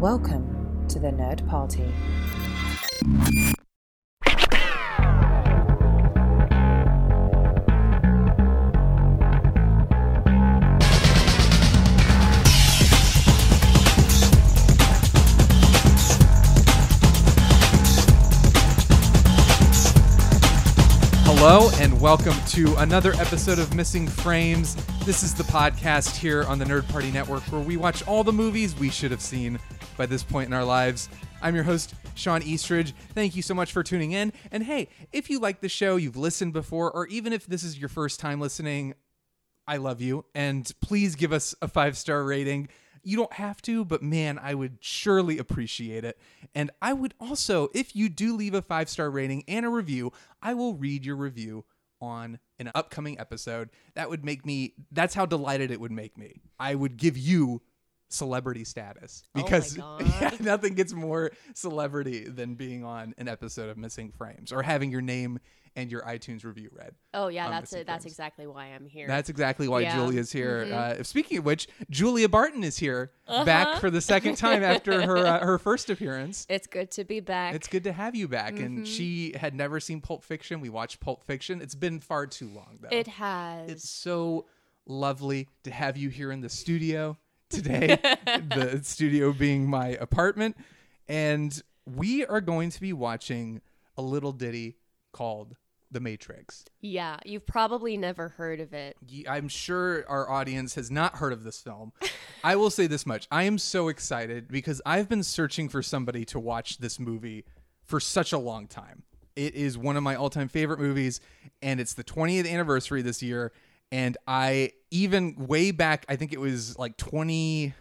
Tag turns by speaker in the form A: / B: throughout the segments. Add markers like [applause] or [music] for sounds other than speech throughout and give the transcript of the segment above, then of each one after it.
A: Welcome to the Nerd Party.
B: Hello, and welcome to another episode of Missing Frames. This is the podcast here on the Nerd Party Network where we watch all the movies we should have seen by this point in our lives. I'm your host, Sean Eastridge. Thank you so much for tuning in. And hey, if you like the show, you've listened before, or even if this is your first time listening, I love you. And please give us a five star rating. You don't have to, but man, I would surely appreciate it. And I would also, if you do leave a five star rating and a review, I will read your review on an upcoming episode. That would make me, that's how delighted it would make me. I would give you celebrity status because [laughs] yeah, nothing gets more celebrity than being on an episode of Missing Frames or having your name and your iTunes review read.
C: Oh yeah, that's it. That's exactly why I'm here.
B: That's exactly why
C: Yeah.
B: Julia's here.
C: Mhm.
B: Uh, speaking of which, Julia Barton is here,
C: Uh-huh.
B: back for the second time after her uh, [laughs] her first appearance.
C: it's good to be back.
B: It's good to have you back.
C: Mm-hmm.
B: And she had never seen Pulp Fiction. We watched Pulp Fiction. It's been far too long though.
C: It has.
B: It's so lovely to have you here in the studio today. [laughs] the studio being my apartment, and we are going to be watching a little ditty called The Matrix.
C: yeah, you've probably never heard of it.
B: I'm sure our audience has not heard of this film. [laughs] I will say this much. I am so excited because I've been searching for somebody to watch this movie for such a long time. It is one of my all-time favorite movies and it's the 20th anniversary this year and I even way back I think it was like 20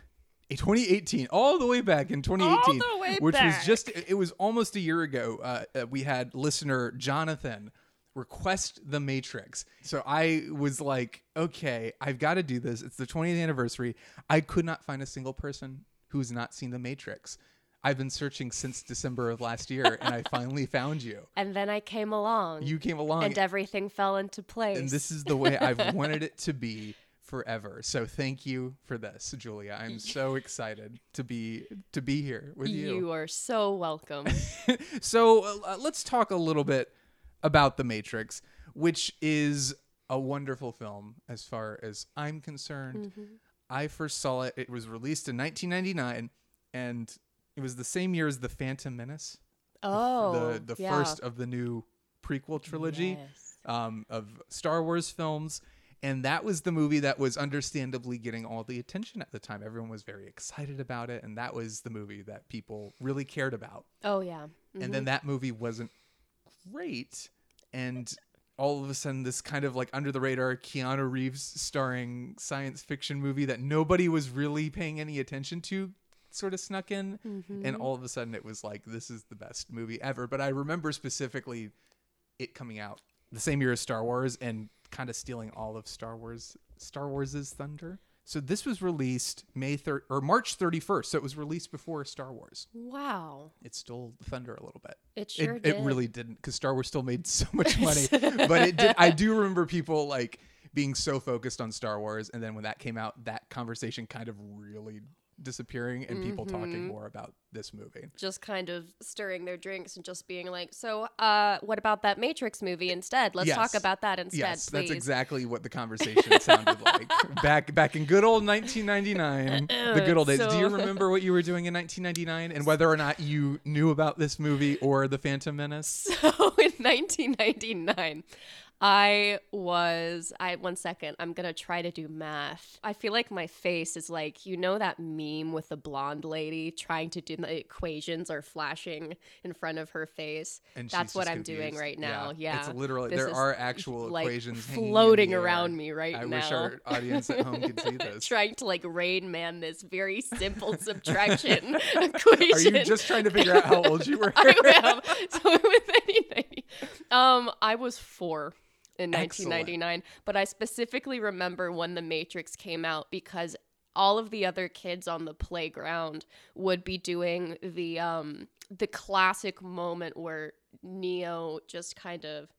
B: eh, 2018 all the way back in 2018
C: the way
B: which was just it was almost a year ago uh, uh, we had listener jonathan request the matrix. So i was like okay i've got to do this. It's the 20th anniversary. I could not find a single person who's not seen the matrix i've been searching since december of last year and i finally [laughs] found you
C: And then I came along.
B: you came along
C: and everything fell into place.
B: and this is the way I've [laughs] wanted it to be forever. So thank you for this, Julia. I'm so excited to be to be here with you.
C: you are so welcome. [laughs]
B: So uh, let's talk a little bit about The Matrix, which is a wonderful film as far as I'm concerned.
C: Mm-hmm.
B: I first saw it. It was released in 1999, and it was the same year as The Phantom Menace.
C: oh,
B: the the
C: yeah.
B: first of the new prequel trilogy
C: Yes.
B: um, of Star Wars films. And that was the movie that was understandably getting all the attention at the time. Everyone was very excited about it. And that was the movie that people really cared about.
C: Oh yeah.
B: And then that movie wasn't great. And all of a sudden, this kind of like under the radar Keanu Reeves starring science fiction movie that nobody was really paying any attention to sort of snuck in. And mm-hmm. all of a sudden, it was like, this is the best movie ever. But I remember specifically it coming out the same year as Star Wars and kind of stealing all of Star Wars Star Wars's thunder. So this was released May 3rd or March 31st. So it was released before Star Wars.
C: Wow.
B: It stole the thunder a little bit.
C: It sure
B: it,
C: did.
B: it really didn't because Star Wars still made so much [laughs] money. but it did I do remember people like being so focused on Star Wars and then when that came out that conversation kind of really disappearing and people talking
C: Mm-hmm.
B: more about this movie.
C: Just kind of stirring their drinks and just being like, so, uh, what about that Matrix movie instead? Let's
B: Yes.
C: talk about that instead,
B: yes,
C: please.
B: that's exactly what the conversation sounded like [laughs] back back in good old 1999, [clears throat] the good old days. Do you remember what you were doing in 1999 and whether or not you knew about this movie or The Phantom Menace? [laughs]
C: So in 1999, I was I one second, I'm gonna try to do math. I feel like my face is like you know that meme with the blonde lady trying to do the equations are flashing in front of her face.
B: And
C: That's what I'm doing right now. Yeah.
B: It's literally
C: This
B: there are actual
C: like,
B: equations
C: floating around me right
B: I
C: now.
B: I wish our audience at home could see [laughs] this.
C: trying to like Rain Man this very simple [laughs] subtraction equation.
B: Are you just [laughs] trying to figure out how old you were?
C: I am. So with anything, um, I was four in
B: Excellent.
C: 1999, but I specifically remember when The Matrix came out because all of the other kids on the playground would be doing the um the classic moment where Neo just kind of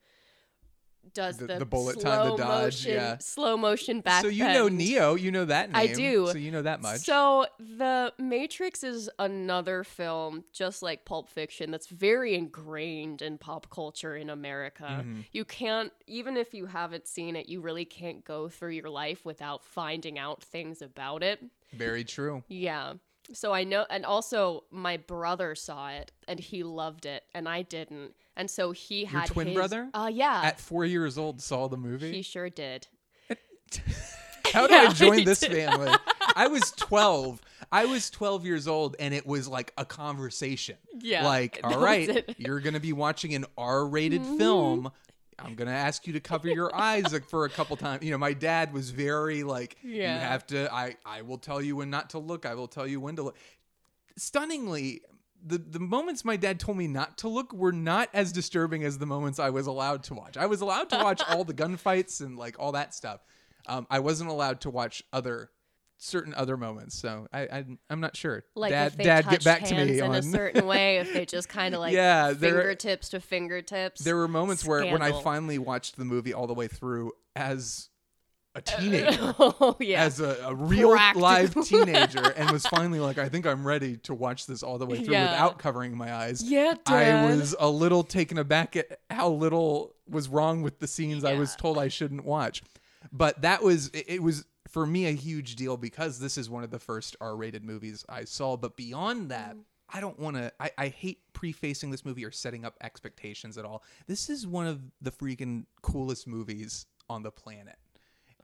C: does
B: The-
C: the,
B: the bullet time, the dodge,
C: motion,
B: yeah.
C: slow motion back.
B: so you know. Neo, you know that name.
C: I do.
B: So you know that much.
C: So The Matrix is another film, just like Pulp Fiction, that's very ingrained in pop culture in America.
B: Mm-hmm.
C: You can't, even if you haven't seen it, you really can't go through your life without finding out things about it.
B: Very true.
C: Yeah. So I know, and also my brother saw it and he loved it, and I didn't. And so he
B: Your
C: had
B: twin
C: his-
B: brother?
C: Uh, yeah.
B: At four years old, saw the movie.
C: he sure did. [laughs]
B: How do
C: Yeah, [laughs]
B: I join this
C: did.
B: family? I was [laughs] 12. I was 12 years old, and it was like a conversation.
C: Yeah,
B: Like, all right.
C: Mm-hmm.
B: you're going to be watching an R rated film. I'm going to ask you to cover your eyes like, for a couple times. You know, my dad was very like,
C: Yeah.
B: you have to, I, I will tell you when not to look. I will tell you when to look. Stunningly, the, the moments my dad told me not to look were not as disturbing as the moments I was allowed to watch. I was allowed to watch all the [laughs] gunfights and like all that stuff. Um, I wasn't allowed to watch other certain other moments. So I, I I'm not sure.
C: Like
B: dad, dad, get back to me
C: in
B: on.
C: a certain way, if they [laughs] just kind of like
B: Yeah,
C: fingertips to fingertips.
B: there were moments where when I finally watched the movie all the way through as a teenager. [laughs]
C: oh yeah,
B: As a, a real live [laughs] teenager, and was finally like, I think I'm ready to watch this all the way through
C: Yeah.
B: without covering my eyes.
C: Yeah,
B: I was a little taken aback at how little was wrong with the scenes I was told I shouldn't watch. But that was it it was for me a huge deal because this is one of the first R-rated movies I saw. But beyond that, I don't want to. I, I hate prefacing this movie or setting up expectations at all. This is one of the freaking coolest movies on the planet,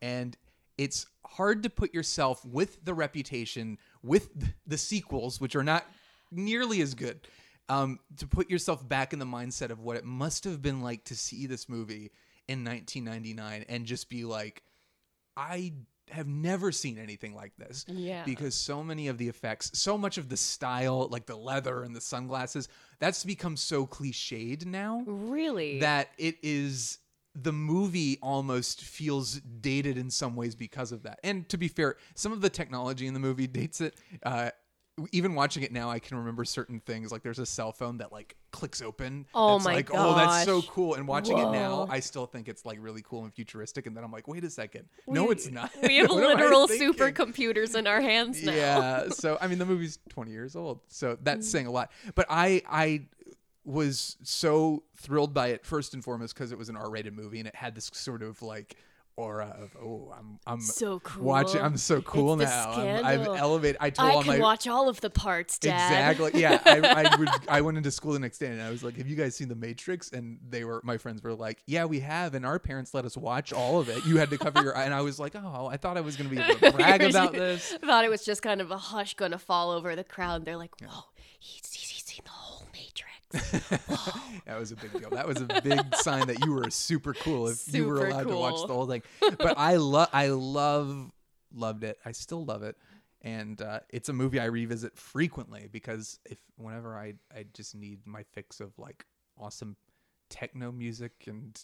B: and it's hard to put yourself with the reputation with the sequels, which are not nearly as good. Um, to put yourself back in the mindset of what it must have been like to see this movie in 1999 and just be like, I have never seen anything like this.
C: Yeah.
B: Because so many of the effects, so much of the style, like the leather and the sunglasses, that's become so cliched now
C: really
B: that it is the movie almost feels dated in some ways because of that. And to be fair, some of the technology in the movie dates it. Uh, even watching it now, I can remember certain things. Like there's a cell phone that like clicks open.
C: Oh
B: that's
C: my
B: like, Oh, that's so cool. And watching it now, I still think it's like really cool and futuristic. And then I'm like, wait a second, no, it's not.
C: We [laughs] have
B: What am I
C: literal supercomputers in our hands now.
B: Yeah. So I mean, the movie's 20 years old, so
C: Mm.
B: that's saying a lot. But I I was so thrilled by it first and foremost because it was an R-rated movie and it had this sort of like aura of oh I'm I'm
C: So cool watching.
B: I'm so cool
C: It's
B: now I'm, I've elevated I told
C: I
B: all
C: can
B: my
C: watch all of the parts, Dad.
B: Exactly. Yeah. I, I [laughs] would. I went into school the next day and I was like, "Have you guys seen The Matrix?" And they were. My friends were like, "Yeah, we have." And our parents let us watch all of it. You had to cover your eye. And I was like, "Oh, I thought I was going to be able to [laughs] brag about [laughs] this."
C: Thought it was just kind of a hush going to fall over the crowd. They're like, "Whoa, he's, he's, he's seen the whole Matrix." [laughs]
B: That was a big deal. That was a big sign that you were super cool if you were
C: Super
B: allowed to watch the whole thing. But I love. I love. Loved it. I still love it. And uh, it's a movie I revisit frequently because if whenever I I just need my fix of like awesome techno music and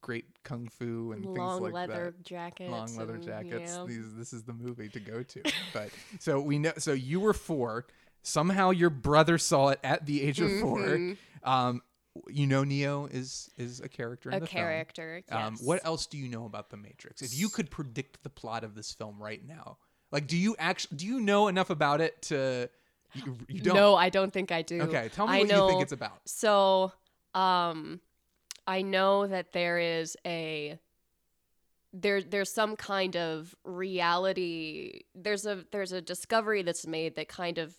B: great kung fu and
C: Long
B: things like that.
C: Long leather
B: that.
C: jackets.
B: long leather
C: and-
B: jackets.
C: yeah.
B: These this is the movie to go to. But so we know. So you were four. Somehow your brother saw it at the age of
C: Mm-hmm.
B: four. Um, you know Neo is is a character in
C: A
B: the film.
C: character.
B: Um, what else do you know about the Matrix? If you could predict the plot of this film right now, like, do you actually do you know enough about it to? You, you don't.
C: No, I don't think I do.
B: Okay, tell me
C: I
B: what
C: know,
B: you think it's about.
C: So, um, I know that there is a there there's some kind of reality. There's a there's a discovery that's made that kind of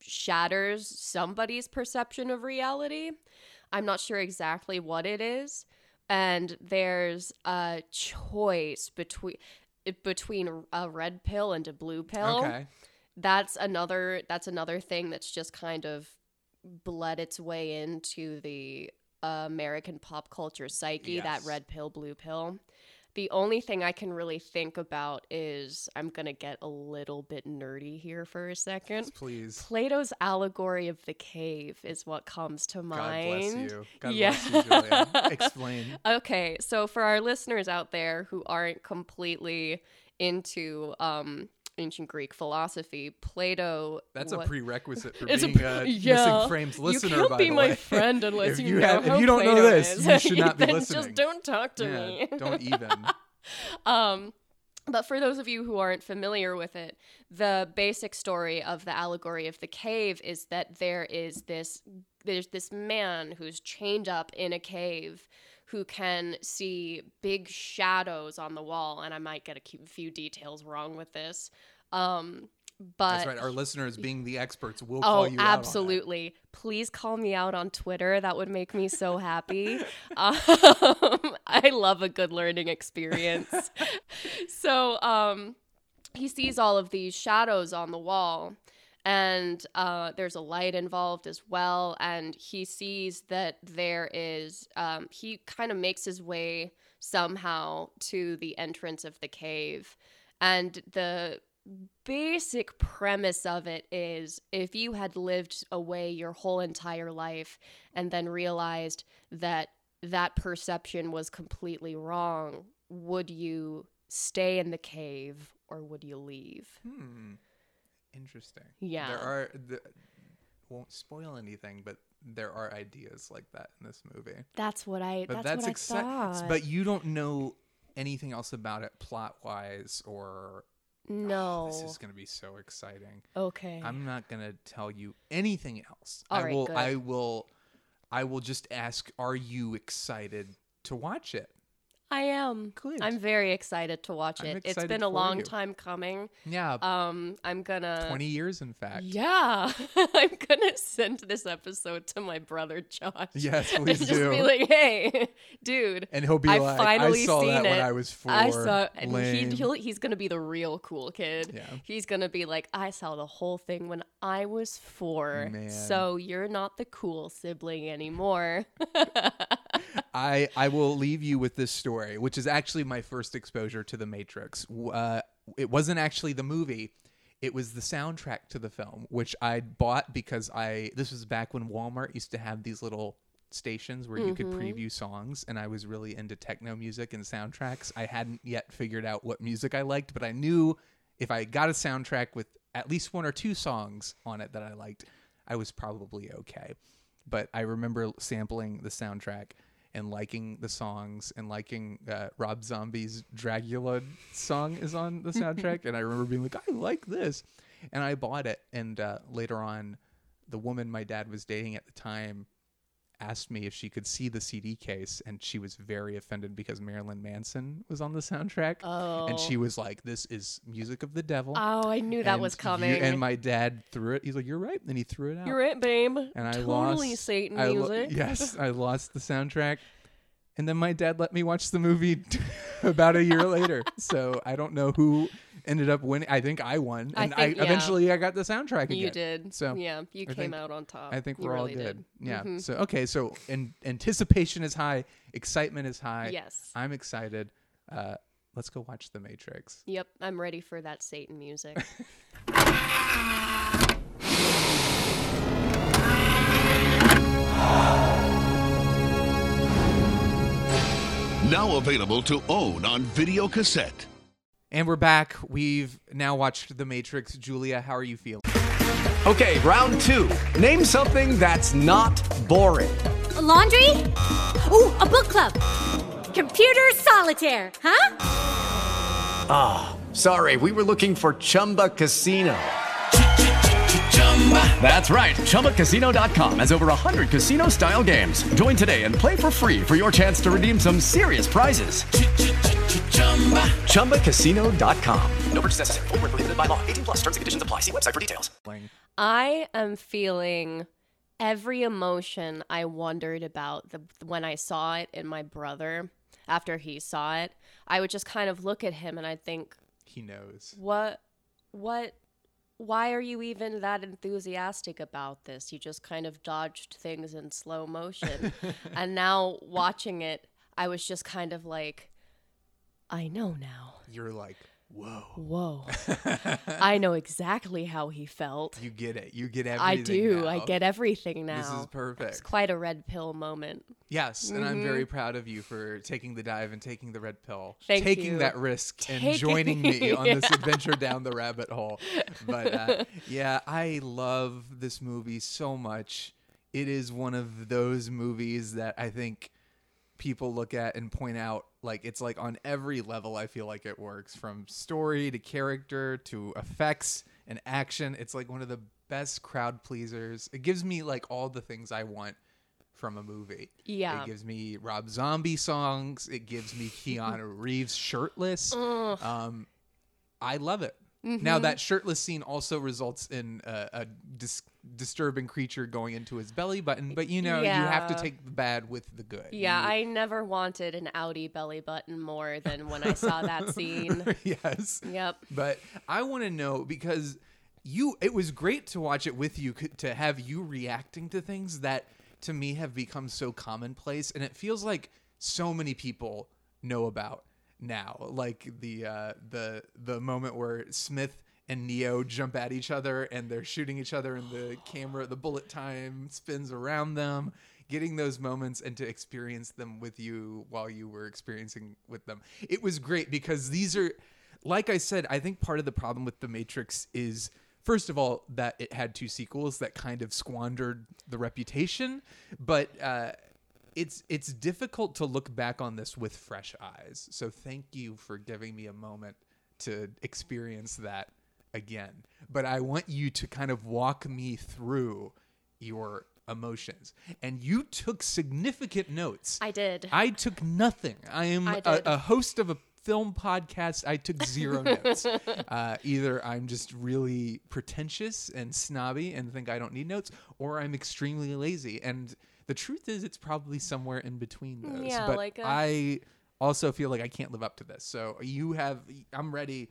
C: shatters somebody's perception of reality. I'm not sure exactly what it is, and there's a choice between between a red pill and a blue pill.
B: Okay.
C: That's another that's another thing that's just kind of bled its way into the American pop culture psyche,
B: Yes.
C: that red pill, blue pill. The only thing I can really think about is I'm going to get a little bit nerdy here for a second.
B: Please.
C: Plato's allegory of the cave is what comes to mind.
B: God bless you. God
C: Yeah.
B: bless you, Julia. [laughs] Explain.
C: Okay, so for our listeners out there who aren't completely into um, ancient Greek philosophy, Plato.
B: That's a prerequisite for [laughs]
C: It's a
B: being a,
C: yeah.
B: Missing Frames listener,
C: You can't
B: by
C: be
B: the
C: my
B: way. [laughs]
C: friend unless you,
B: you
C: know
B: have,
C: how
B: if you don't know
C: Plato
B: this,
C: is.
B: you should [laughs] not be
C: Then
B: listening.
C: Just don't talk to
B: yeah,
C: me.
B: don't even.
C: Um, but for those of you who aren't familiar with it, the basic story of the allegory of the cave is that there is this there's this man who's chained up in a cave who can see big shadows on the wall and I might get a few details wrong with this. Um but
B: That's right. Our listeners, being the experts, will
C: Oh,
B: call you out on that.
C: absolutely. Please call me out on Twitter. That would make me so happy. [laughs] um, [laughs] I love a good learning experience. [laughs] so um, he sees all of these shadows on the wall, and uh, there's a light involved as well. And he sees that there is, um, he kind of makes his way somehow to the entrance of the cave. And the basic premise of it is if you had lived away your whole entire life and then realized that that perception was completely wrong, would you stay in the cave or would you leave?
B: Hmm. Interesting.
C: Yeah.
B: There are. The, won't spoil anything, but there are ideas like that in this movie.
C: That's what I.
B: But
C: that's,
B: that's,
C: what I thought.
B: But you don't know anything else about it plot wise or.
C: Oh, no.
B: This is going to be so exciting.
C: okay.
B: I'm not going to tell you anything else.
C: All
B: I
C: right,
B: will
C: good.
B: I will I will just ask are you excited to watch it?
C: I am.
B: Good.
C: I'm very excited to watch
B: I'm
C: it. It's been a long
B: you.
C: time coming.
B: Yeah,
C: Um, I'm gonna
B: 20 years in fact.
C: Yeah, [laughs] I'm gonna send this episode to my brother Josh.
B: Yes,
C: And [laughs]
B: please
C: just be like, "Hey, [laughs] dude."
B: And he'll be
C: I've
B: like,
C: finally
B: I saw
C: seen
B: that
C: it.
B: when I was four.
C: I saw, and he,
B: Lame.
C: he'll, he's gonna be the real cool kid.
B: Yeah.
C: He's gonna be like, "I saw the whole thing when I was four,
B: Man.
C: so you're not the cool sibling anymore."
B: I I will leave you with this story, which is actually my first exposure to The Matrix. Uh, it wasn't actually the movie; it was the soundtrack to the film, which I bought because I. This was back when Walmart used to have these little stations where you could preview songs, and I was really into techno music and soundtracks. I hadn't yet figured out what music I liked, but I knew if I got a soundtrack with at least one or two songs on it that I liked, I was probably okay. But I remember sampling the soundtrack and liking the songs and liking uh, Rob Zombie's Dragula song is on the soundtrack. and I remember being like, I like this. And I bought it. And uh, later on, the woman my dad was dating at the time asked me if she could see the CD case, and she was very offended because Marilyn Manson was on the soundtrack. Oh. And she oh. was like, This is music of the devil.
C: oh, I knew that
B: And
C: was
B: you-
C: coming.
B: and my dad threw it. He's like, "You're right," and he threw it out.
C: you're right, babe.
B: And I
C: totally
B: lost.
C: Satan
B: I lo-
C: music.
B: yes, [laughs] I lost the soundtrack, and then my dad let me watch the movie [laughs] about a year later. So I don't know who ended up winning. I think I won,
C: I
B: and I,
C: think- yeah.
B: eventually I got the soundtrack again.
C: You did.
B: So
C: yeah, you
B: I
C: came
B: think-
C: out on top.
B: I think we're all
C: really
B: good.
C: did.
B: Yeah.
C: Mhm.
B: So okay. So in, anticipation is high. Excitement is high.
C: Yes.
B: I'm excited. Uh, let's go watch The Matrix.
C: Yep, I'm ready for that Satan music. [laughs]
D: Now available to own on video cassette.
B: And we're back. We've now watched The Matrix. Julia, how are you feeling?
E: Okay, round two. Name something that's not boring.
F: laundry? Ooh, a book club. Computer solitaire, huh?
E: Ah, sorry, we were looking for Chumba Casino. That's right. ChumbaCasino.com has over 100 casino style games. Join today and play for free for your chance to redeem some serious prizes. ChumbaCasino.com. No purchase necessary. Void where prohibited by law. 18 plus terms and conditions apply. See website for details.
C: I am feeling every emotion I wondered about the when I saw it in my brother after he saw it, I would just kind of look at him and I'd think,
B: He knows.
C: what what why are you even that enthusiastic about this? You just kind of dodged things in slow motion. [laughs] and now watching it, I was just kind of like I know now.
B: You're like, whoa.
C: Whoa. [laughs] I know exactly how he felt.
B: You get it. You get everything.
C: I do. I get everything now.
B: This is perfect.
C: It's quite a red pill moment.
B: Yes, and I'm very
C: Mhm.
B: proud of you for taking the dive and taking the red pill,
C: Thank
B: taking
C: you.
B: that risk and [laughs] joining me on this adventure down the rabbit hole. But uh, [laughs] yeah, I love this movie so much. It is one of those movies that I think people look at and point out like it's like on every level I feel like it works from story to character to effects and action. It's like one of the best crowd pleasers. It gives me like all the things I want from a movie.
C: Yeah.
B: It gives me Rob Zombie songs. It gives me [laughs] Keanu Reeves shirtless.
C: Ugh.
B: Um, I love it. Now
C: Mhm.
B: that shirtless scene also results in a, a dis- disturbing creature going into his belly button, but you know you have to take the bad with the good.
C: Yeah,
B: You-
C: I never wanted an Audi belly button more than when I saw that [laughs] scene. [laughs]
B: yes.
C: Yep.
B: But I want to know because you it was great to watch it with you to have you reacting to things that to me have become so commonplace and it feels like so many people know about now like the uh the the moment where Smith and Neo jump at each other and they're shooting each other and the camera the bullet time spins around them getting those moments and to experience them with you while you were experiencing with them it was great because these are like I said, I think part of the problem with The Matrix is, first of all, that it had two sequels that kind of squandered the reputation, but uh, it's it's difficult to look back on this with fresh eyes. So thank you for giving me a moment to experience that again. But I want you to kind of walk me through your emotions. And you took significant notes.
C: I did.
B: I took nothing. I am
C: I
B: a, a host of a film podcast. I took zero notes. [laughs] Uh, either I'm just really pretentious and snobby and think I don't need notes, or I'm extremely lazy. And the truth is, it's probably somewhere in between those.
C: Yeah,
B: but
C: like a-
B: I also feel like I can't live up to this. So you have, I'm ready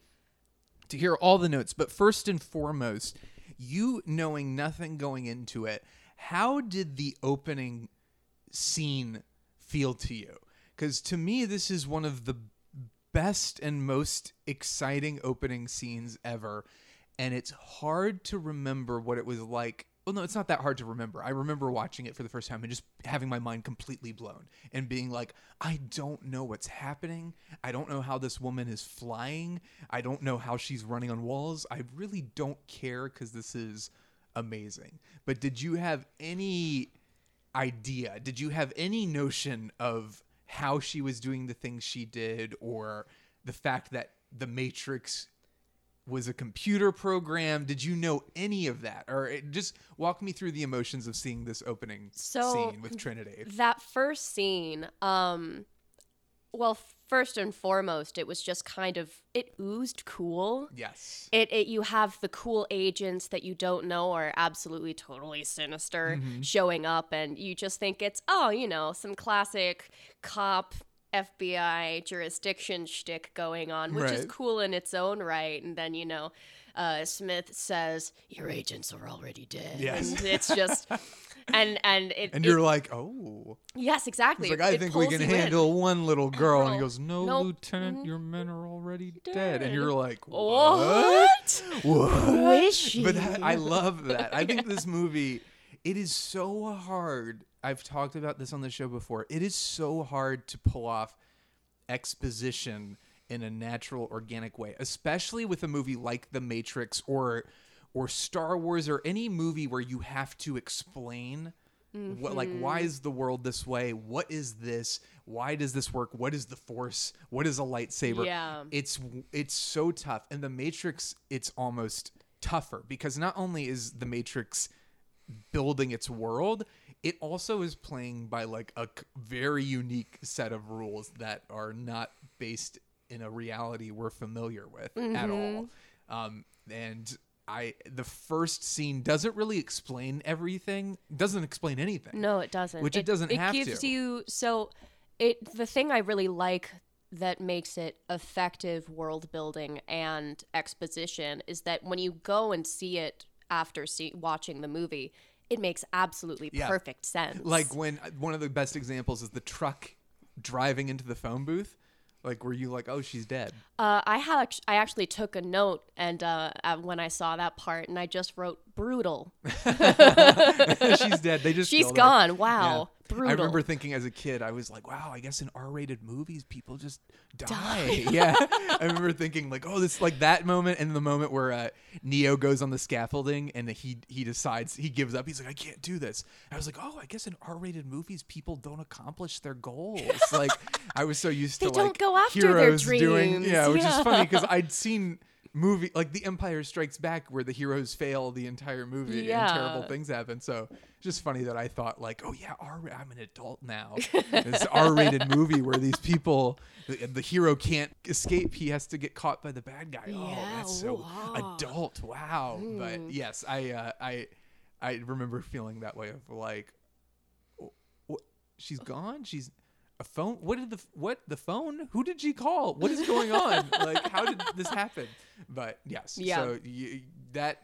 B: to hear all the notes. But first and foremost, you knowing nothing going into it, how did the opening scene feel to you? Because to me, this is one of the best and most exciting opening scenes ever. And it's hard to remember what it was like. Well, no, it's not that hard to remember. I remember watching it for the first time and just having my mind completely blown and being like, I don't know what's happening. I don't know how this woman is flying. I don't know how she's running on walls. I really don't care because this is amazing. But did you have any idea? Did you have any notion of how she was doing the things she did or the fact that the Matrix was a computer program? Did you know any of that? Or it, just walk me through the emotions of seeing this opening
C: So
B: scene with Trinity.
C: That first scene, um, well, first and foremost, it was just kind of it oozed cool.
B: Yes.
C: It, it you have the cool agents that you don't know are absolutely totally sinister
B: Mhm.
C: showing up, and you just think it's oh, you know, some classic cop. FBI jurisdiction shtick going on, which is cool in its own right. And then, you know, uh, Smith says, Your agents are already dead.
B: Yes.
C: And it's just, and, and it,
B: And you're like, oh.
C: Yes, exactly.
B: He's like, I
C: it
B: think we can
C: you in.
B: handle one little girl. And he goes, No. Lieutenant, your men are already dead.
C: Dead.
B: And you're like,
C: What?
B: What? What? But that, I love that. I think [laughs] this movie, it is so hard. I've talked about this on the show before. It is so hard to pull off exposition in a natural, organic way, especially with a movie like The Matrix or or Star Wars or any movie where you have to explain what like why
C: Mhm.
B: is the world this way? What is this? Why does this work? What is the force? What is a lightsaber?
C: Yeah.
B: It's it's so tough. And the Matrix it's almost tougher because not only is the Matrix building its world, it also is playing by like a very unique set of rules that are not based in a reality we're familiar with at all. Um, and I the first scene doesn't really explain everything. Doesn't explain anything.
C: No, it doesn't.
B: Which it, doesn't
C: it
B: have
C: gives
B: to.
C: you so it the thing I really like that makes it effective world building and exposition is that when you go and see it after see, watching the movie, it makes absolutely
B: Yeah.
C: perfect sense.
B: Like when one of the best examples is the truck driving into the phone booth. Like were you like, oh, she's dead?
C: Uh, I act- I actually took a note and uh, uh, when I saw that part and I just wrote brutal. [laughs] [laughs]
B: she's dead. They just
C: She's
B: killed her.
C: gone. Wow.
B: I
C: Brutal.
B: I remember thinking as a kid, I was like, wow, I guess in R-rated movies, people just die. [laughs] yeah. I remember thinking like, oh, this like that moment and the moment where uh, Neo goes on the scaffolding and he he decides he gives up. He's like, I can't do this. I was like, oh, I guess in R-rated movies, people don't accomplish their goals. like I was so used
C: They
B: to
C: don't
B: like
C: go after their
B: heroes doing
C: dreams.
B: yeah, which is funny because I'd seen movie like The Empire Strikes Back where the heroes fail the entire movie and terrible things happen. So it's just funny that I thought like, oh yeah, R- I'm an adult now. [laughs] It's R-rated movie where these people, the, the hero can't escape. He has to get caught by the bad guy. oh, that's so adult. Wow. But yes, I uh, I I remember feeling that way of like, what? She's gone. She's a phone. What did the what the phone? Who did she call? What is going on? [laughs] like, how did this happen? But yes,
C: Yeah.
B: so y that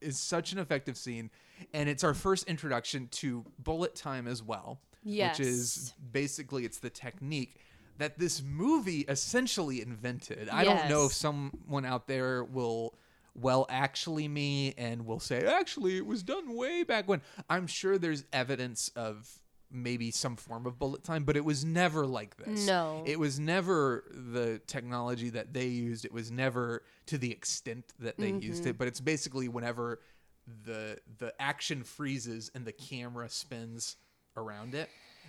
B: is such an effective scene, and it's our first introduction to bullet time as well. yes. which is basically it's the technique that this movie essentially invented. I don't know if someone out there will well actually me and will say actually it was done way back when. I'm sure there's evidence of maybe some form of bullet time, but it was never like this.
C: No.
B: It was never the technology that they used. It was never to the extent that they used
C: Mm-hmm.
B: it, but it's basically whenever the the action freezes and the camera spins around it,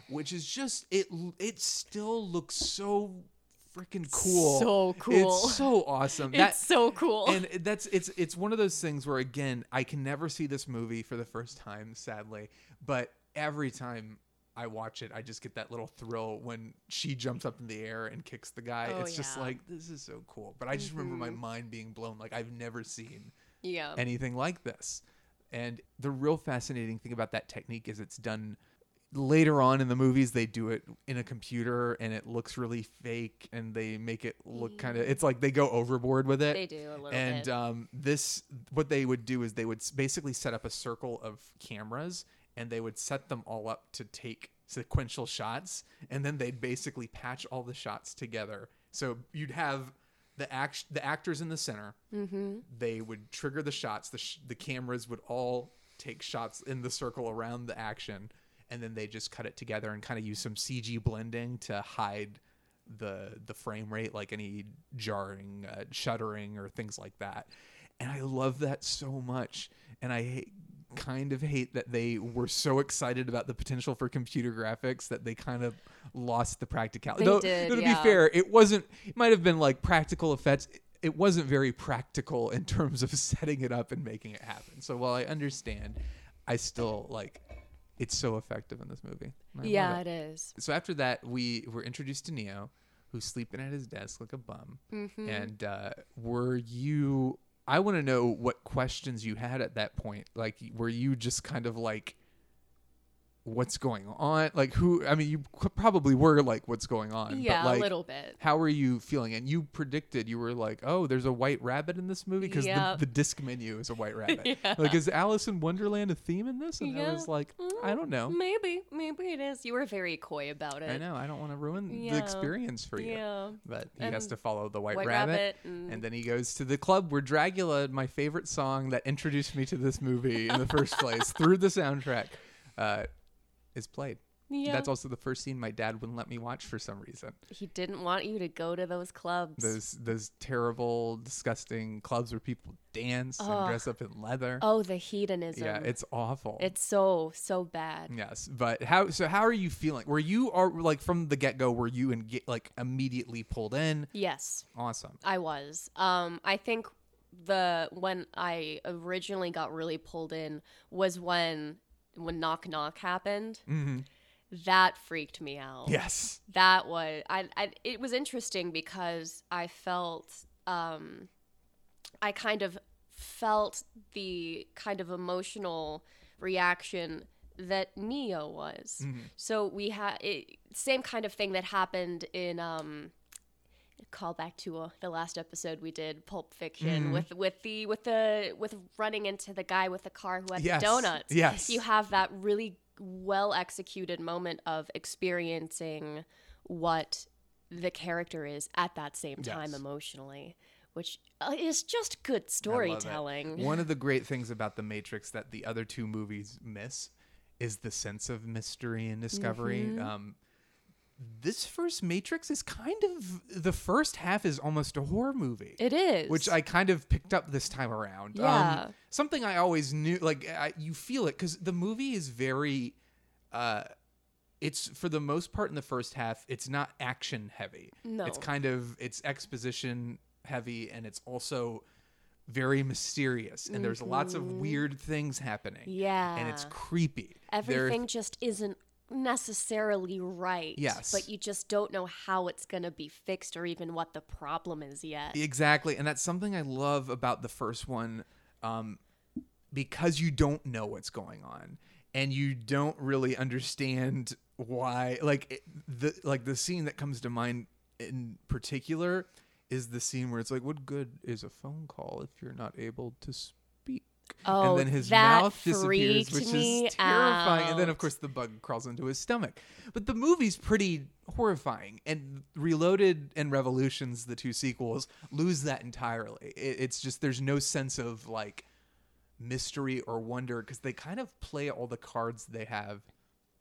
B: which is just it it still looks so freaking cool.
C: So cool.
B: It's so awesome. [laughs]
C: It's so cool.
B: And that's it's it's one of those things where again, I can never see this movie for the first time, sadly, but every time I watch it, I just get that little thrill when she jumps up in the air and kicks the guy.
C: Oh,
B: it's just like this is so cool. But I just remember my mind being blown like I've never seen
C: yeah.
B: anything like this. And the real fascinating thing about that technique is it's done later on in the movies they do it in a computer and it looks really fake and they make it look kind of it's like they go overboard with it
C: They do a little
B: and
C: bit.
B: um this what they would do is they would basically set up a circle of cameras and they would set them all up to take sequential shots and then they'd basically patch all the shots together so you'd have the act the actors in the center
C: Mm-hmm.
B: they would trigger the shots. The, sh- the cameras would all take shots in the circle around the action, and then they just cut it together and kind of use some CG blending to hide the the frame rate, like any jarring, uh, shuddering, or things like that. And I love that so much, and I hate, kind of hate that they were so excited about the potential for computer graphics that they kind of lost the practicality.
C: They
B: Though,
C: did,
B: to
C: yeah.
B: be fair, it wasn't. It might have been like practical effects. It wasn't very practical in terms of [laughs] setting it up and making it happen. So while I understand, I still like. It's so effective in this movie. I
C: Yeah,
B: it.
C: it is.
B: So after that, we were introduced to Neo, who's sleeping at his desk like a bum.
C: Mm-hmm.
B: And uh, were you? I want to know what questions you had at that point. Like, were you just kind of like, "What's going on?" Like, who? I mean, you probably were like, "What's going on?"
C: Yeah,
B: but, like,
C: a little bit.
B: How were you feeling? And you predicted you were like, "Oh, there's a white rabbit in this movie because
C: Yep.
B: the, the disc menu is a white [laughs] rabbit."
C: Yeah.
B: Like, is Alice in Wonderland a theme in this? And I was like, I don't know.
C: Maybe, maybe it is. You were very coy about it.
B: I know. I don't want to ruin the experience for you.
C: Yeah.
B: But he has to follow the White,
C: White
B: Rabbit,
C: Rabbit and-
B: and then he goes to the club where Dragula, my favorite song that introduced me to this movie in the first [laughs] place through the soundtrack, uh, is played.
C: Yeah.
B: That's also the first scene my dad wouldn't let me watch for some reason.
C: He didn't want you to go to those clubs.
B: Those those terrible, disgusting clubs where people dance and dress up in leather.
C: oh, the hedonism.
B: yeah, it's awful.
C: It's so so bad.
B: Yes, but how? So how are you feeling? Were you are like from the get go? Were you and get like immediately pulled in?
C: Yes,
B: Awesome.
C: I was. Um, I think the when I originally got really pulled in was when when knock knock happened.
B: Mm-hmm.
C: That freaked me out.
B: Yes.
C: that was I, I it was interesting because I felt um I kind of felt the kind of emotional reaction that Neo was.
B: Mm-hmm.
C: So we had same kind of thing that happened in um call back to uh, the last episode we did Pulp Fiction
B: Mm-hmm.
C: with with the with the with running into the guy with the car who had
B: Yes.
C: the donuts.
B: Yes.
C: You have that really well executed moment of experiencing what the character is at that same time
B: Yes.
C: emotionally, which uh, is just good
B: I love it.
C: storytelling.
B: One of the great things about The Matrix that the other two movies miss is the sense of mystery and discovery.
C: Mm-hmm.
B: Um, this first Matrix is kind of the first half is almost a horror movie.
C: It is.
B: which I kind of picked up this time around.
C: Yeah.
B: Um, something I always knew, like I, you feel it because the movie is very. Uh, it's for the most part in the first half. It's not action heavy.
C: No.
B: It's kind of it's exposition heavy, and it's also very mysterious. And there's lots of weird things happening. Yeah. And it's
C: Mm-hmm.
B: Creepy.
C: Everything just isn't necessarily right.
B: Yes.
C: But you just don't know how it's going to be fixed or even what the problem is yet.
B: Exactly, and that's something I love about the first one, um, because you don't know what's going on, and you don't really understand why. Like it, the like the scene that comes to mind in particular is the scene where it's like, "What good is a phone call if you're not able to speak?"
C: Oh,
B: and then his mouth disappears, which is terrifying. And then, of course, the bug crawls into his stomach. But the movie's pretty horrifying. And Reloaded and Revolutions, the two sequels, lose that entirely. It, it's just there's no sense of like mystery or wonder because they kind of play all the cards they have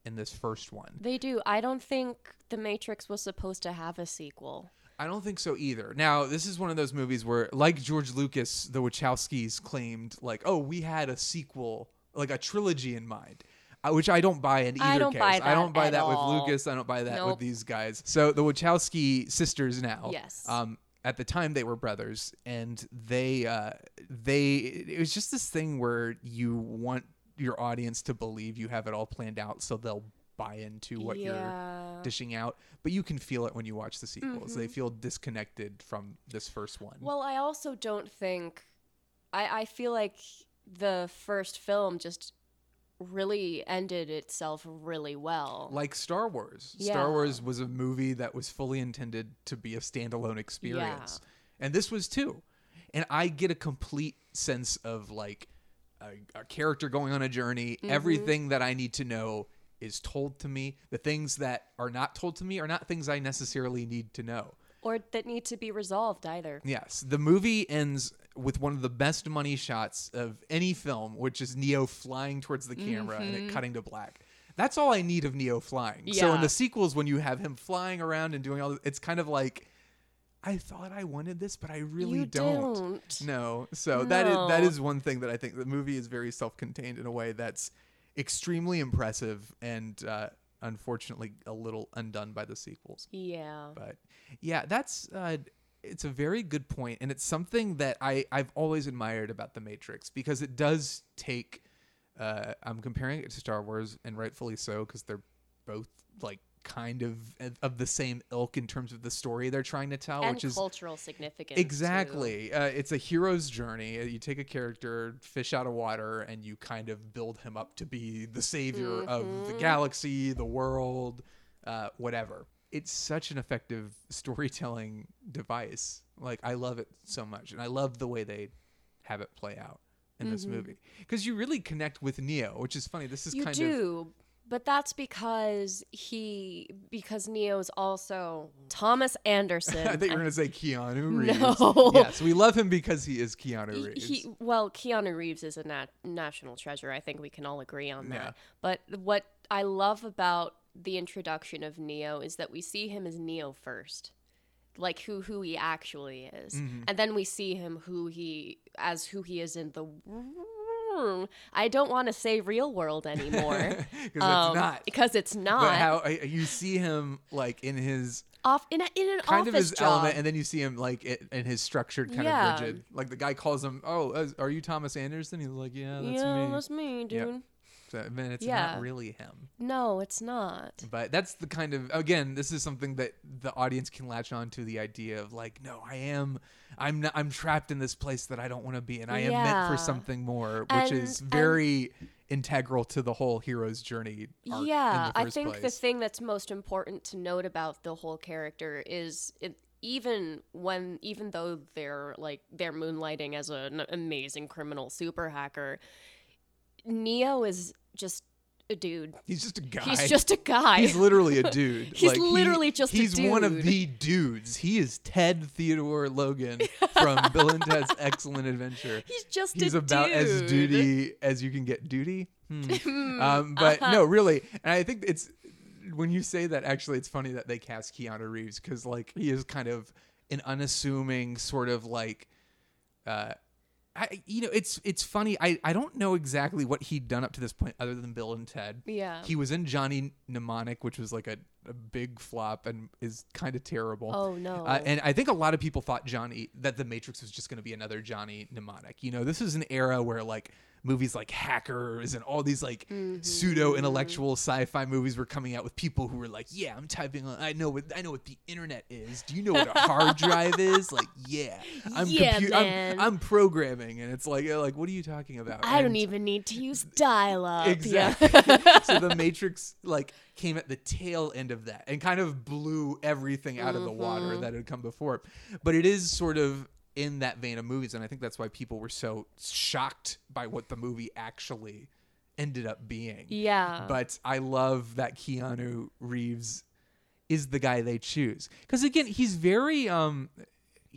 B: in this first one.
C: They do. I don't think The Matrix was supposed to have a sequel.
B: I don't think so either. Now, this is one of those movies where, like George Lucas, the Wachowskis claimed, like, oh, we had a sequel, like a trilogy in mind. uh, Which I don't buy in either
C: I don't
B: case.
C: buy
B: I don't buy
C: at
B: that
C: all.
B: with Lucas. I don't buy that with these guys. So the Wachowski sisters now.
C: Yes.
B: Um, at the time they were brothers, and they uh, they it was just this thing where you want your audience to believe you have it all planned out, so they'll buy into what
C: Yeah.
B: you're dishing out. But you can feel it when you watch the sequels.
C: Mm-hmm.
B: They feel disconnected from this first one.
C: Well, I also don't think. I, I feel like the first film just really ended itself really well.
B: like Star Wars.
C: Yeah.
B: Star Wars was a movie that was fully intended to be a standalone experience. And this was too. And I get a complete sense of like a, a character going on a journey.
C: Mm-hmm.
B: Everything that I need to know is told to me. The things that are not told to me are not things I necessarily need to know.
C: or that need to be resolved either.
B: Yes, the movie ends with one of the best money shots of any film, which is Neo flying towards the camera and it mm-hmm. cutting to black. That's all I need of Neo flying. So in the sequels, when you have him flying around and doing all, this, it's kind of like, I thought I wanted this, but I really
C: You
B: don't.
C: don't.
B: No. So that is that
C: No.
B: is one thing that I think the movie is very self-contained in a way that's extremely impressive and uh, unfortunately a little undone by the sequels.
C: Yeah.
B: But yeah, that's uh, it's a very good point, and it's something that I I've always admired about the Matrix because it does take. Uh, I'm comparing it to Star Wars, and rightfully so, because they're both like kind of of the same ilk in terms of the story they're trying to tell,
C: and
B: which is
C: cultural significance.
B: Exactly. Uh, it's a hero's journey. Uh, You take a character, fish out of water, and you kind of build him up to be the savior of the galaxy, the world, uh, whatever. It's such an effective [laughs] storytelling device. Like, I love it so much. And I love the way they have it play out in this movie. Because you really connect with Neo, which is funny. This is
C: You
B: kind of.
C: But that's because he because Neo's also Thomas Anderson. [laughs]
B: I think you were going to say Keanu [laughs] Reeves.
C: No.
B: Yes, we love him because he is Keanu
C: he,
B: Reeves.
C: he- well, Keanu Reeves is a nat- national treasure. I think we can all agree on that.
B: Yeah.
C: But what I love about the introduction of Neo is that we see him as Neo first. Like who who he actually is.
B: Mm-hmm.
C: And then we see him who he as who he is in the I don't want to say real world anymore. [laughs]
B: 'Cause it's
C: Um,
B: not.
C: Because it's
B: But
C: not.
B: how uh, you see him like in his
C: off in, a, in an
B: kind
C: office
B: of his
C: job.
B: element, and then you see him like i- in his structured kind
C: Yeah.
B: of rigid. Like the guy calls him, "Oh, uh, are you Thomas Anderson?" He's like, "Yeah, that's
C: yeah,
B: me."
C: that's me, dude.
B: Yep. So, I mean, it's
C: Yeah.
B: not really him.
C: No, it's not.
B: But that's the kind of again, this is something that the audience can latch on to the idea of like, no, I am, I'm not, I'm trapped in this place that I don't want to be, and I am meant for something more, which
C: And-
B: is
C: and-
B: very integral to the whole hero's journey.
C: Yeah, I think the thing that's most important to note about the whole character is it, even when even though they're like they're moonlighting as an amazing criminal super hacker, Neo is just a dude.
B: He's just a guy.
C: He's just a guy.
B: He's literally a [laughs] dude.
C: He's
B: Like, he-
C: literally just a dude.
B: He's one of the dudes. He is Ted Theodore Logan from [laughs] Bill and Ted's Excellent Adventure.
C: He's just
B: He's
C: a
B: about as duty as you can get. Duty. Hmm. [laughs]
C: Hmm,
B: um, but
C: uh-huh.
B: no, really, and I think it's when you say that. Actually, it's funny that they cast Keanu Reeves because like he is kind of an unassuming sort of like. Uh, I, you know, it's it's funny. I, I don't know exactly what he'd done up to this point, other than Bill and Ted.
C: Yeah.
B: He was in Johnny Mnemonic, which was like a, a big flop and is kind of terrible.
C: Oh, no.
B: Uh, and I think a lot of people thought Johnny that The Matrix was just going to be another Johnny Mnemonic. You know, this is an era where like movies like Hackers and all these like
C: Mm-hmm.
B: pseudo intellectual sci-fi movies were coming out with people who were like, "Yeah, I'm typing on. I know what I know what the internet is. Do you know what a hard drive is? [laughs] Like, yeah, I'm
C: Yeah,
B: compu-. I'm, I'm programming." And it's like, like, what are you talking about?
C: I don't even need to [laughs] use dial-up.
B: Exactly.
C: Yeah. [laughs]
B: so the Matrix like came at the tail end of that and kind of blew everything out of the water
C: Mhm.
B: that had come before. But it is sort of in that vein of movies, and I think that's why people were so shocked by what the movie actually ended up being.
C: Yeah.
B: But I love that Keanu Reeves is the guy they choose because again, he's very um.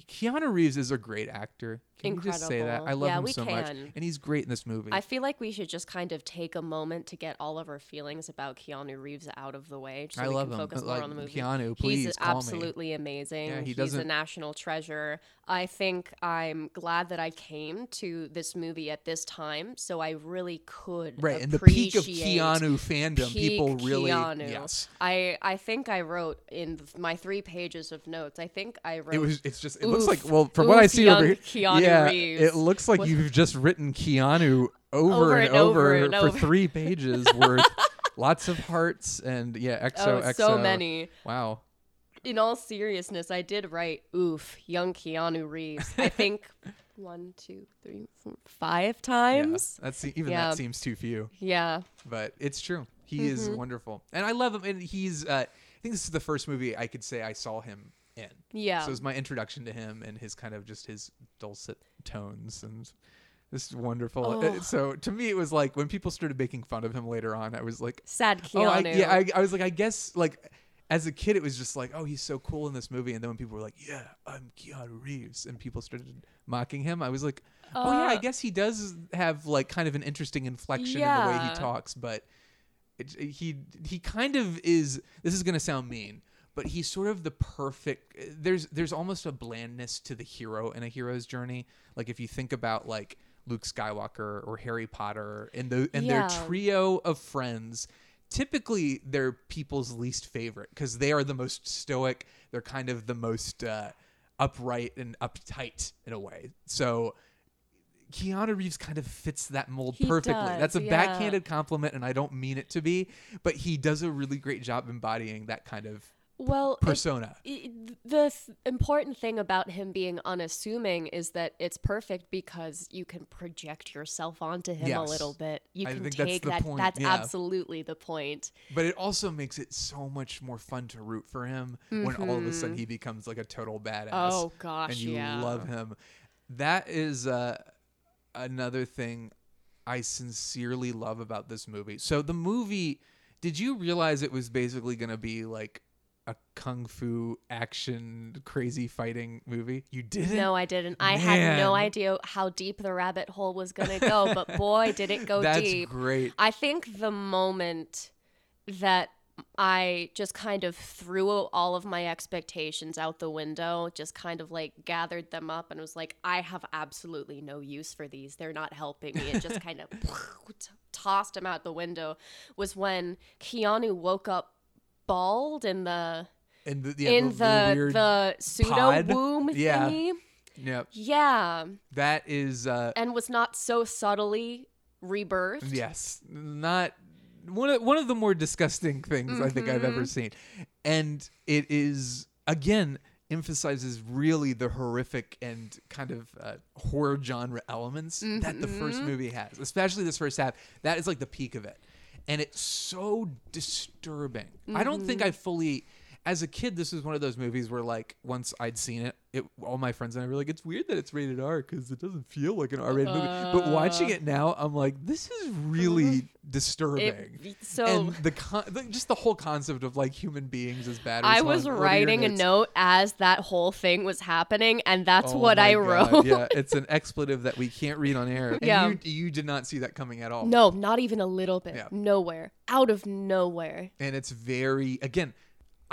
B: Keanu Reeves is a great actor. Can we just say that? I love
C: Yeah,
B: him
C: we
B: so much,
C: can.
B: and he's great in this movie.
C: I feel like we should just kind of take a moment to get all of our feelings about Keanu Reeves out of the way, so
B: I
C: we
B: love
C: can
B: him.
C: focus
B: Like,
C: more on the movie.
B: Keanu, please
C: He's
B: call me.
C: absolutely amazing.
B: Yeah, he
C: He's a
B: doesn't-
C: national treasure. I think I'm glad that I came to this movie at this time, so I really could
B: Right, in the peak of Keanu fandom, people really-
C: Keanu.
B: yes.
C: I I think I wrote in my three pages of notes. I think I wrote.
B: It was. It's just. It looks like. Well, from what I see over here,
C: Keanu
B: yeah,
C: Reeves.
B: it looks like you've just written Keanu over,
C: Over
B: and
C: and
B: over,
C: over and
B: for
C: over.
B: three [laughs] pages worth. Lots of hearts and yeah, XO
C: Oh, so many.
B: Wow.
C: in all seriousness, I did write "oof, young Keanu Reeves." I [laughs] think one, two, three, four, five times.
B: Yeah, that's even
C: Yeah.
B: that seems too few.
C: Yeah.
B: but it's true. He is
C: Mhm.
B: wonderful, and I love him. And he's. Uh, I think this is the first movie I could say I saw him in.
C: Yeah.
B: So it was my introduction to him and his kind of just his dulcet tones and. This is wonderful.
C: Oh.
B: So to me, it was like when people started making fun of him later on, I was like,
C: Sad
B: Oh, I,
C: Keanu.
B: yeah, I, I was like, I guess like as a kid, it was just like, oh, he's so cool in this movie. And then when people were like, yeah, I'm Keanu Reeves, and people started mocking him, I was like, oh yeah, I
C: Uh,
B: guess he does have like kind of an interesting inflection in the way he talks, but it, he he kind of is. This is gonna sound mean. But he's sort of the perfect. There's there's almost a blandness to the hero in a hero's journey. Like if you think about like Luke Skywalker or Harry Potter and the and
C: Yeah.
B: their trio of friends, typically they're people's least favorite because they are the most stoic. They're kind of the most uh, upright and uptight in a way. So Keanu Reeves kind of fits that mold
C: He
B: perfectly.
C: does,
B: That's a
C: yeah.
B: backhanded compliment, and I don't mean it to be, but he does a really great job embodying that kind of
C: well, it-
B: persona.
C: the th- important thing about him being unassuming is that it's perfect because you can project yourself onto him a little bit. You
B: I
C: can
B: think that's
C: take
B: the
C: that.
B: point,
C: That's
B: yeah.
C: absolutely the point.
B: But it also makes it so much more fun to root for him when all of a sudden
C: Mhm.
B: he becomes like a total badass.
C: Oh, gosh,
B: and you
C: yeah.
B: love him. That is uh, another thing I sincerely love about this movie. So the movie, did you realize it was basically going to be like a kung fu action crazy fighting movie? You didn't?
C: No, I didn't. I had no idea how deep the rabbit hole was going to go, but [laughs] boy, did it go
B: That's
C: deep.
B: great.
C: I think the moment that I just kind of threw all of my expectations out the window, just kind of like gathered them up and was like, I have absolutely no use for these. They're not helping me. And just [laughs] kind of [laughs] tossed them out the window was when Keanu woke up bald in the
B: In the, yeah,
C: in
B: the,
C: the
B: the,
C: the pseudo
B: pod.
C: womb
B: Yeah.
C: thingy.
B: Yep.
C: Yeah.
B: That is uh
C: And was not so subtly Rebirth.
B: Yes, not one of one of the more disgusting things I think I've ever
C: Mm-hmm.
B: seen, and it is again emphasizes really the horrific and kind of uh, horror genre elements that the first
C: Mm-hmm.
B: movie has, especially this first half. That is like the peak of it, and it's so disturbing. I don't think
C: Mm-hmm.
B: I fully. As a kid, this was one of those movies where, like, once I'd seen it, it all my friends and I were like, "It's weird that it's rated R because it doesn't feel like an R-rated movie." But watching it now, I'm like, "This is really disturbing."
C: so-
B: and the, con- the just the whole concept of like human beings as bad.
C: I was writing a note as that whole thing was happening, and that's oh what I wrote.
B: Oh yeah, [laughs] it's an expletive that we can't read on air. And
C: Yeah.
B: you, you did not see that coming at all.
C: No, not even a little bit.
B: Yeah.
C: Nowhere. Out of nowhere.
B: and it's very again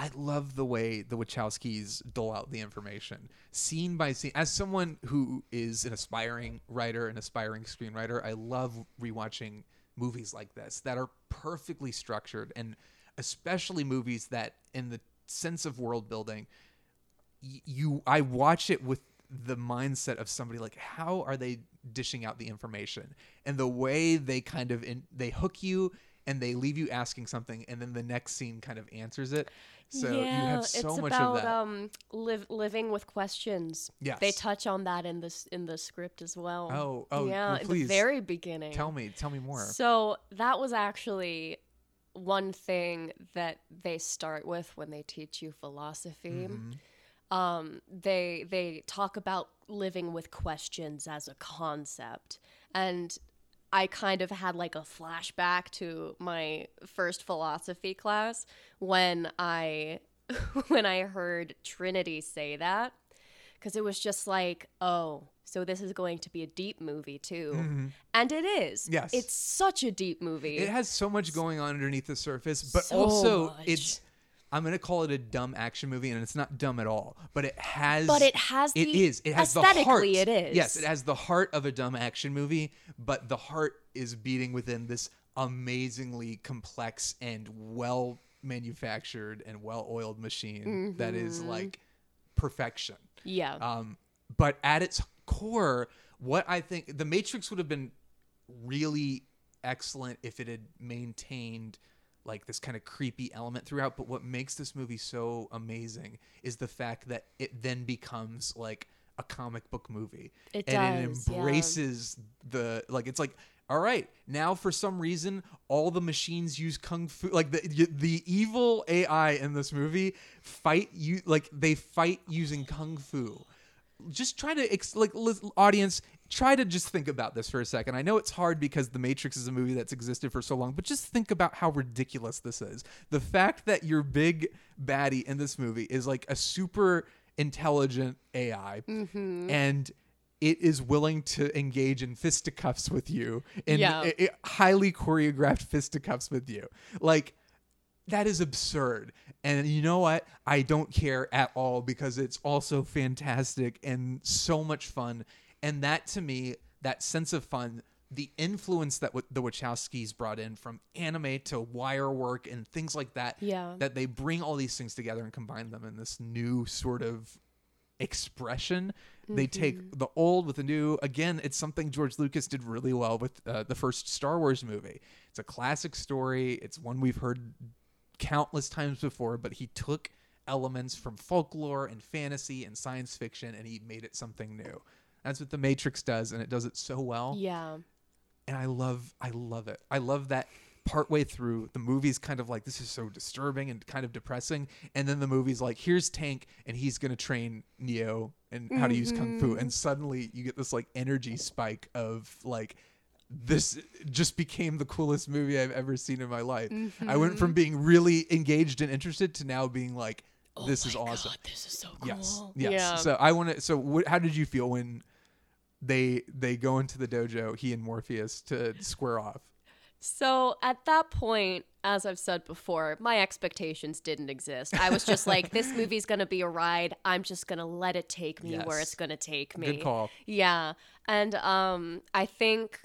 B: i love the way the wachowskis dole out the information scene by scene. As someone who is an aspiring writer an aspiring screenwriter i love rewatching movies like this that are perfectly structured and especially movies that in the sense of world building you i watch it with the mindset of somebody like how are they dishing out the information? And the way they kind of in, they hook you and they leave you asking something and then the next scene kind of answers it so you have so
C: it's
B: much
C: about
B: of that
C: um live, living with questions.
B: Yes, They
C: touch on that in this in the script as well.
B: Oh, oh,
C: yeah,
B: well,
C: in
B: please.
C: the very beginning.
B: tell me tell me more
C: So that was actually one thing that they start with when they teach you philosophy.
B: Mm-hmm.
C: Um, they they talk about living with questions as a concept, and I kind of had like a flashback to my first philosophy class when I [laughs] when I heard Trinity say that because it was just like, oh, so this is going to be a deep movie too. And it is.
B: Mm-hmm. Yes.
C: It's such a deep movie.
B: it has so much going on underneath the surface but
C: So
B: also
C: much.
B: it's i'm gonna call it a dumb action movie and it's not dumb at all but it has
C: But it has
B: it
C: the-
B: is it has the heart
C: it is.
B: yes it has the heart of a dumb action movie but the heart is beating within this amazingly complex and well manufactured and well oiled machine that is like perfection
C: yeah.
B: um, but at its core, what I think the Matrix would have been really excellent if it had maintained like this kind of creepy element throughout. But what makes this movie so amazing is the fact that it then becomes like a comic book movie.
C: It
B: and
C: does,
B: it
C: yeah.
B: embraces the like it's like all right now for some reason all the machines use kung fu like the the evil ai in this movie fight you like they fight using kung fu just try to ex- like audience try to just think about this for a second i know it's hard because the matrix is a movie that's existed for so long but just think about how ridiculous this is the fact that your big baddie in this movie is like a super intelligent ai mm-hmm. and it is willing to engage in fisticuffs with you in
C: Yeah.
B: i- i- highly choreographed fisticuffs with you like that is absurd. And you know what? I don't care at all because it's also fantastic and so much fun. And that to me, that sense of fun, the influence that w- the Wachowskis brought in from anime to wire work and things like that,
C: Yeah.
B: that they bring all these things together and combine them in this new sort of expression. They take the old with the new. Again, it's something George Lucas did really well with uh, the first Star Wars movie. It's a classic story. It's one we've heard countless times before, but he took elements from folklore and fantasy and science fiction and he made it something new. That's what The Matrix does, and it does it so well
C: yeah.
B: and I love I love it. I love that partway through the movie's kind of like this is so disturbing and kind of depressing and then the movie's like here's Tank and he's going to train Neo and how to use kung fu mm-hmm. and suddenly you get this like energy spike of like this just became the coolest movie I've ever seen in my life. I went from mm-hmm. being really engaged and interested to now being like oh this is awesome.
C: this is so cool.
B: Yes. Yes.
C: Yeah.
B: So I want to. So how did you feel when they they go into the dojo, he and Morpheus, to square off?
C: So at that point, as I've said before, my expectations didn't exist. I was just like, this [laughs] movie's gonna be a ride. I'm just gonna let it take me where it's gonna take me.
B: Good call.
C: Yeah, and um, I think.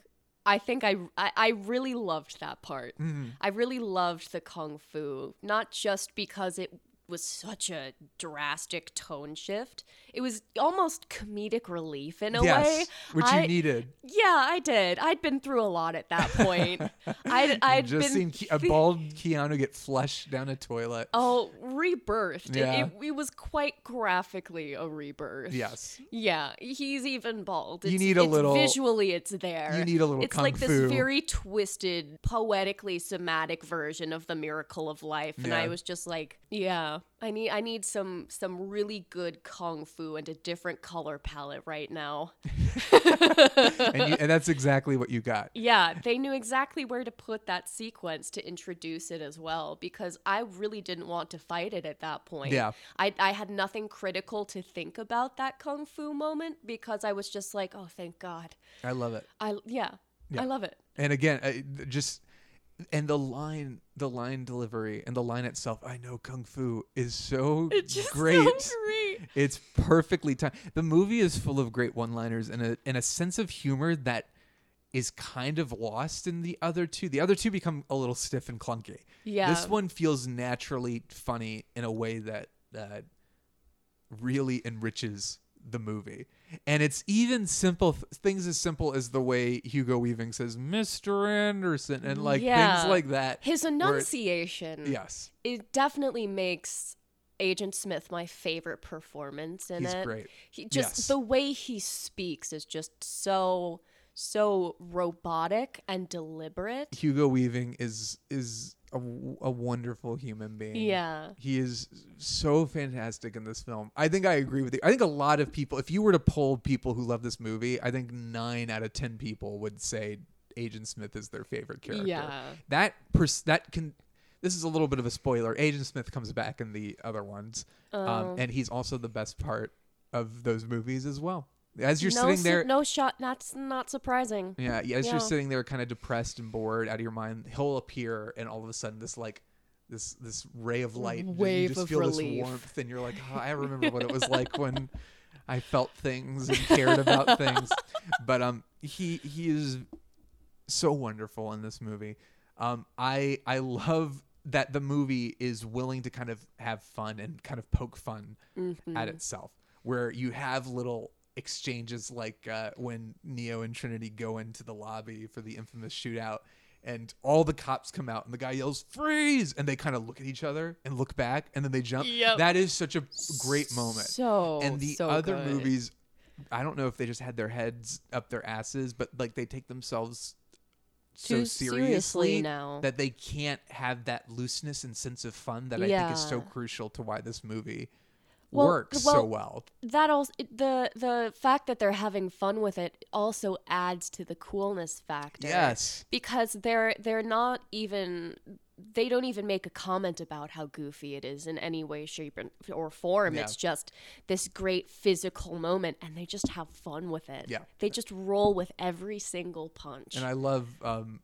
C: I think I, I I really loved that part.
B: Mm-hmm.
C: I really loved the kung fu, not just because it was such a drastic tone shift. It was almost comedic relief in a
B: yes,
C: way.
B: which
C: I-
B: you needed.
C: Yeah, I did. I'd been through a lot at that point. [laughs] I'd, I'd
B: just
C: been
B: seen Ke- a bald Keanu get flushed down a toilet.
C: Oh, rebirthed. It-
B: Yeah.
C: It, it, was quite graphically a rebirth.
B: Yes.
C: Yeah, he's even bald.
B: You need a
C: it's
B: little-
C: Visually, it's there.
B: you need a little
C: It's like
B: fu.
C: this very twisted, poetically somatic version of the miracle of life, and I was just like, yeah, I need, I need some, some really good kung fu and a different color palette right now.
B: and, you, and that's exactly what you got.
C: Yeah, they knew exactly where to put that sequence to introduce it as well because I really didn't want to fight it at that point.
B: Yeah.
C: I, I had nothing critical to think about that kung fu moment because I was just like, oh, thank God.
B: I love it.
C: I yeah,
B: Yeah.
C: I love it.
B: And again, I, just and the line, the line delivery, and the line itself. I know kung fu is so [laughs]
C: It's just so
B: great.
C: great.
B: It's perfectly timed. The movie is full of great one-liners and a and a sense of humor that is kind of lost in the other two. The other two become a little stiff and clunky.
C: Yeah.
B: This one feels naturally funny in a way that that really enriches the movie. And it's even simple th- things as simple as the way Hugo Weaving says Mr. Anderson and like
C: Yeah.
B: things like that.
C: His
B: where it-
C: enunciation.
B: Yes.
C: It definitely makes Agent Smith my favorite performance in
B: He's
C: it.
B: great.
C: He just
B: Yes.
C: the way he speaks is just so so robotic and deliberate.
B: Hugo Weaving is is a, a wonderful human being.
C: Yeah.
B: He is so fantastic in this film. I think I agree with you. I think a lot of people, if you were to poll people who love this movie, I think nine out of ten people would say Agent Smith is their favorite character.
C: Yeah.
B: That pers- that can. This is a little bit of a spoiler. Agent Smith comes back in the other ones,
C: Oh.
B: um, and he's also the best part of those movies as well. As you're
C: no
B: sitting there,
C: no shot. That's not surprising.
B: yeah, yeah. As
C: Yeah.
B: you're sitting there, kind of depressed and bored, out of your mind, he'll appear, and all of a sudden, this like, this this ray of light, and
C: Wave
B: you just
C: of
B: feel
C: relief.
B: this warmth, and you're like, oh, I [laughs] remember what it was like when I felt things and cared about things. [laughs] But um, he he is so wonderful in this movie. Um, I I love that the movie is willing to kind of have fun and kind of poke fun
C: Mhm.
B: at itself, where you have little exchanges like uh, when Neo and Trinity go into the lobby for the infamous shootout. And all the cops come out, and the guy yells "freeze!" and they kind of look at each other and look back, and then they jump.
C: Yep.
B: That is such a great moment.
C: So,
B: and the
C: so
B: other
C: good.
B: movies, I don't know if they just had their heads up their asses, but like they take themselves so
C: Too
B: seriously,
C: seriously now.
B: that they can't have that looseness and sense of fun that I think is so crucial to why this movie
C: Well,
B: works so
C: well,
B: well.
C: That also the the fact that they're having fun with it also adds to the coolness factor.
B: Yes.
C: because they're they're not even they don't even make a comment about how goofy it is in any way, shape, or form.
B: Yeah.
C: It's just this great physical moment, and they just have fun with it.
B: Yeah.
C: they just roll with every single punch.
B: And I love um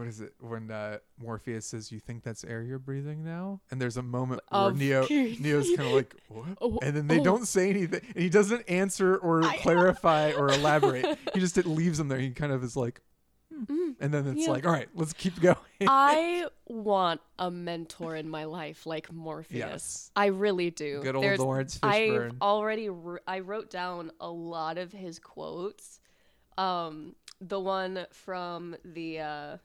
B: what is it when uh, Morpheus says, "You think that's air you're breathing now?" And there's a moment where
C: Of-
B: Neo Neo's kind of like, [laughs] "What?"
C: Oh,
B: and then they
C: oh.
B: don't say anything, and he doesn't answer or clarify or [laughs] elaborate. he just it leaves him there. He kind of is like, hmm. and then it's
C: yeah.
B: like, "All right, let's keep going."
C: I [laughs] want a mentor in my life like Morpheus.
B: Yes.
C: I really do.
B: Good old
C: Laurence
B: Fishburne.
C: I've already I wrote down a lot of his quotes. Um, the one from the uh,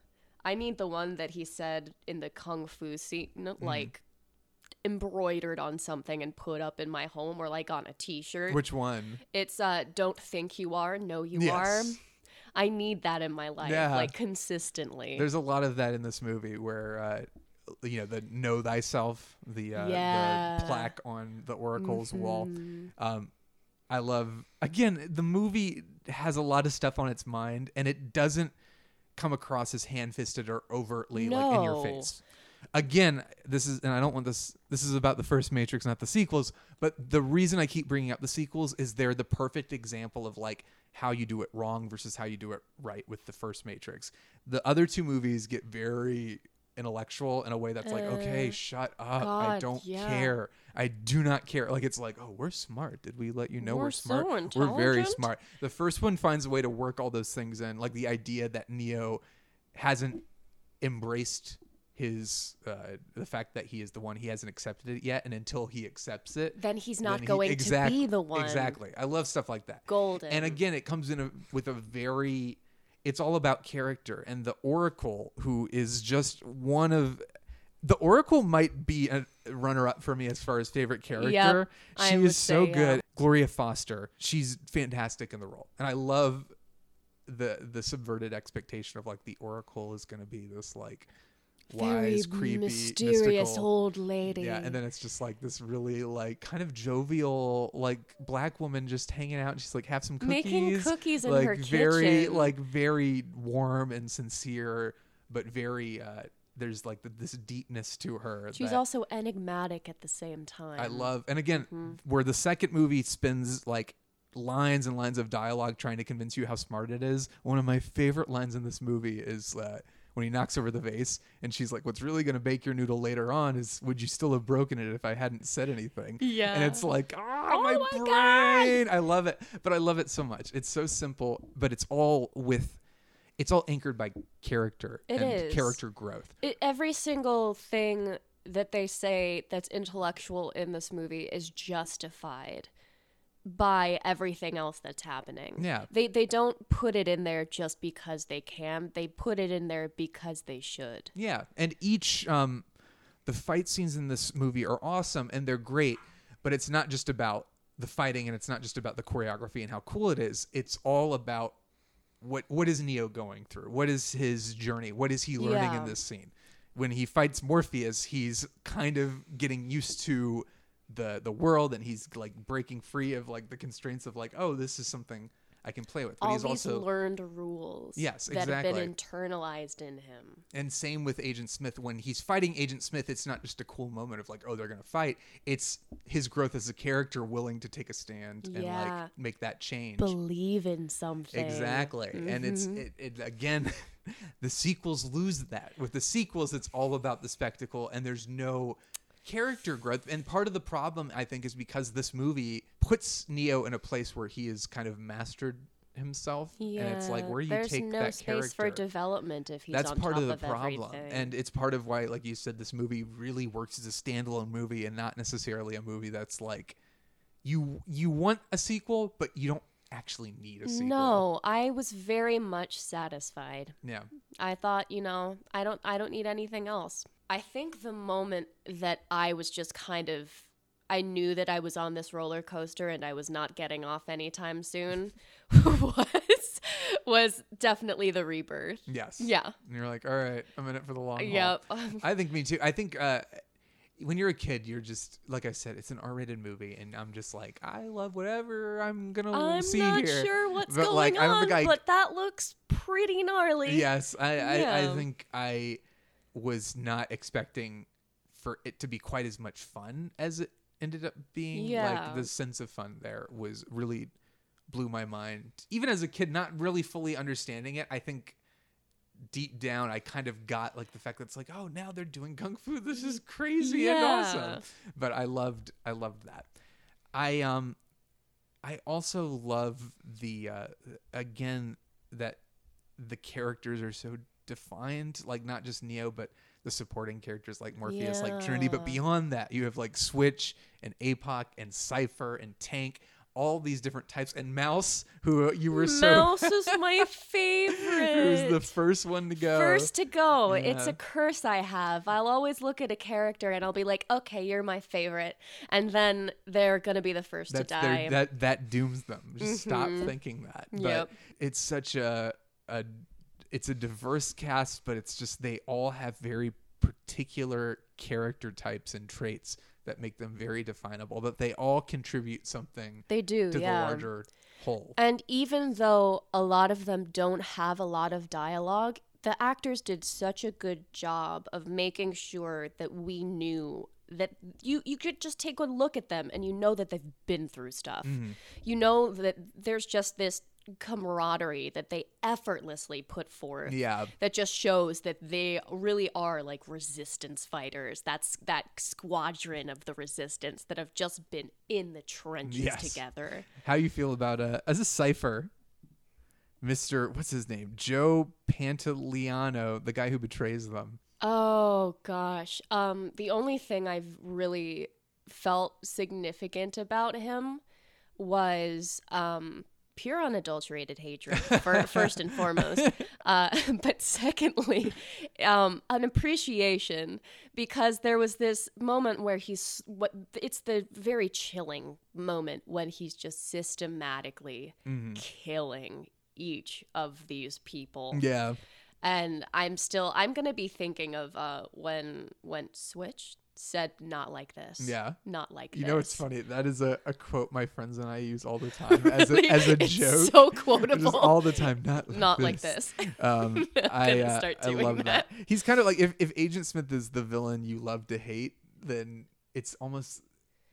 C: I mean the one that he said in the kung fu scene,
B: Mm-hmm.
C: like embroidered on something and put up in my home or like on a T-shirt.
B: Which one?
C: It's uh, don't think you are, know you
B: Yes.
C: are. I need that in my life,
B: Yeah.
C: like consistently.
B: There's a lot of that in this movie where uh, you know the "Know Thyself," the uh,
C: Yeah.
B: the plaque on the Oracle's wall.
C: Mhm.
B: Um, I love again the movie has a lot of stuff on its mind, and it doesn't come across as hand-fisted or overtly like in your face. Again, this is, and I don't want this. This is about the first Matrix, not the sequels. But the reason I keep bringing up the sequels is they're the perfect example of like how you do it wrong versus how you do it right with the first Matrix. The other two movies get very intellectual in a way that's like, okay,
C: Uh,
B: shut up. I don't
C: yeah.
B: care. I do not care. Like it's like, oh, we're smart. Did we let you know we're,
C: We're
B: smart?
C: so
B: we're very smart. The first one finds a way to work all those things in, like the idea that Neo hasn't embraced his uh, the fact that he is the one he hasn't accepted it yet, and until he accepts it,
C: Then he's not
B: he-
C: going to
B: exact-
C: be the one.
B: Exactly. I love stuff like that.
C: Golden.
B: And again, it comes in a, with a very. It's all about character, and the Oracle, who is just one of. The Oracle might be a runner up for me as far as favorite character.
C: I
B: she
C: would
B: is so
C: say, yeah.
B: good. Gloria Foster, she's fantastic in the role, and I love the the subverted expectation of like the Oracle is going to be this like
C: Very
B: wise, creepy,
C: mysterious
B: mystical-
C: old lady.
B: yeah, and then it's just like this really like kind of jovial like black woman just hanging out. And she's like have some cookies,
C: Making cookies in
B: like
C: her
B: very
C: kitchen.
B: like very warm and sincere, but very uh there's like th this deepness to her.
C: She's
B: that
C: also enigmatic at the same time.
B: I love, and again,
C: Mm-hmm.
B: where the second movie spins like lines and lines of dialogue trying to convince you how smart it is. One of my favorite lines in this movie is uh, when he knocks over the vase, and she's like, "What's really going to bake your noodle later on is would you still have broken it if I hadn't said anything?"
C: Yeah.
B: and it's like, ah, oh, my,
C: my God.
B: brain! I love it, but I love it so much. It's so simple, but it's all with. It's all anchored by character
C: It
B: and
C: is.
B: character growth.
C: It, every single thing that they say that's intellectual in this movie is justified by everything else that's happening.
B: Yeah.
C: They they don't put it in there just because they can. They put it in there because they should.
B: Yeah, and each um, the fight scenes in this movie are awesome and they're great, but it's not just about the fighting and it's not just about the choreography and how cool it is. It's all about what what is Neo going through? What is his journey? What is he learning in this scene? When he fights Morpheus, he's kind of getting used to the the world and he's like breaking free of like the constraints of like, oh, this is something I can play with. But
C: All
B: he's
C: these
B: also
C: learned rules
B: Yes,
C: that have
B: exactly.
C: been internalized in him.
B: And same with Agent Smith. When he's fighting Agent Smith, it's not just a cool moment of like, oh, they're gonna fight. It's his growth as a character, willing to take a stand and like make that change.
C: Believe in something.
B: Exactly. And it's
C: Mhm.
B: it, it again, [laughs] the sequels lose that. With the sequels, it's all about the spectacle, and there's no character growth. And part of the problem, I think, is because this movie puts Neo in a place where he has kind of mastered himself,
C: Yeah,
B: and it's like where do you
C: there's
B: take
C: no
B: that
C: space
B: character
C: for development if he's
B: that's part of the
C: of
B: problem
C: everything.
B: and it's part of why like you said this movie really works as a standalone movie and not necessarily a movie that's like you you want a sequel but you don't actually need a sequel
C: No, I was very much satisfied.
B: yeah
C: I thought, you know, I don't I don't need anything else. I think the moment that I was just kind of I knew that I was on this roller coaster and I was not getting off anytime soon [laughs] was was definitely the rebirth.
B: yes
C: Yeah.
B: and you're like all right i'm in it for the long haul
C: Yep. [laughs]
B: i think me too i think uh when you're a kid, you're just like I said, it's an R-rated movie, and I'm just like, I love whatever I'm gonna see. here.
C: I'm not sure what's
B: but
C: going
B: like, I don't
C: on,
B: think I,
C: but that looks pretty gnarly.
B: Yes, I, I, I think I was not expecting for it to be quite as much fun as it ended up being.
C: Yeah.
B: Like the sense of fun there was really blew my mind. Even as a kid, not really fully understanding it, I think deep down I kind of got like the fact that it's like, oh, now they're doing kung fu. This is crazy and awesome. But I loved I loved that. I um I also love the uh again that the characters are so defined, like not just Neo, but the supporting characters like Morpheus, like Trinity. But beyond that, you have like Switch and APOC and Cypher and Tank, all these different types, and Mouse, who you were so
C: Mouse is [laughs] my favorite.
B: who's the first one to go.
C: First to go. It's a curse I have. I'll always look at a character and I'll be like, okay, you're my favorite. And then they're going to be the first
B: That's
C: to die.
B: that that dooms them. Just stop
C: Mhm.
B: thinking that. But
C: Yep.
B: it's such a a it's a diverse cast, but it's just they all have very particular character types and traits that make them very definable. That they all contribute something.
C: They do,
B: to
C: yeah.
B: the larger whole.
C: And even though a lot of them don't have a lot of dialogue, the actors did such a good job of making sure that we knew that you you could just take a look at them and you know that they've been through stuff.
B: Mm-hmm.
C: You know that there's just this camaraderie that they effortlessly put forth.
B: Yeah.
C: That just shows that they really are like resistance fighters. That's that squadron of the resistance that have just been in the trenches
B: Yes.
C: together.
B: How you feel about uh as a Cypher, Mister what's his name? Joe Pantoliano, the guy who betrays them.
C: Oh gosh. Um the only thing I've really felt significant about him was um pure unadulterated hatred [laughs] for, first and foremost uh, [laughs] but secondly um, an appreciation because there was this moment where he's what it's the very chilling moment when he's just systematically
B: Mhm.
C: killing each of these people
B: Yeah.
C: and i'm still i'm gonna be thinking of uh when when switch said not like this
B: Yeah.
C: not like this.
B: You
C: this
B: know, it's funny. That is a, a quote my friends and I use all the [laughs] time as a, as a
C: It's
B: joke.
C: so
B: Just
C: quotable. [laughs]
B: all the time. Not like
C: Not
B: this.
C: like this. [laughs]
B: Um, I, uh,
C: start
B: I love
C: that.
B: He's kind of like if, if Agent Smith is the villain you love to hate, then it's almost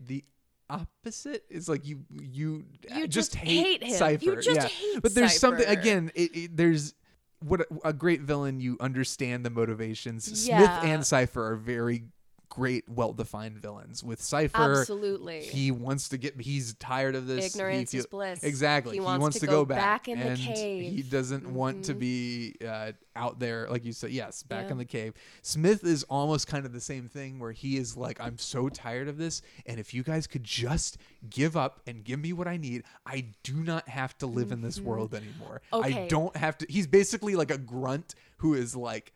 B: the opposite. It's like you you, uh,
C: You
B: just,
C: just
B: hate,
C: hate him.
B: Cypher.
C: You just
B: yeah.
C: hate
B: but there's something again. It, it, there's what a, a great villain. You understand the motivations. Smith and Cypher are very great, well-defined villains. With Cypher,
C: Absolutely.
B: he wants to get. He's tired of this. He
C: Ignorance is bliss.
B: Exactly.
C: He wants to
B: to
C: go
B: go back,
C: back in the
B: cave. He
C: cave. Mm-hmm.
B: doesn't want to be uh, out there, like you said. Yes, back
C: Yeah.
B: in the cave. Smith is almost kind of the same thing, where he is like, "I'm so tired of this, and if you guys could just give up and give me what I need, I do not have to live in this world anymore. I
C: Mm-hmm.
B: Don't have to." He's basically like a grunt who is like,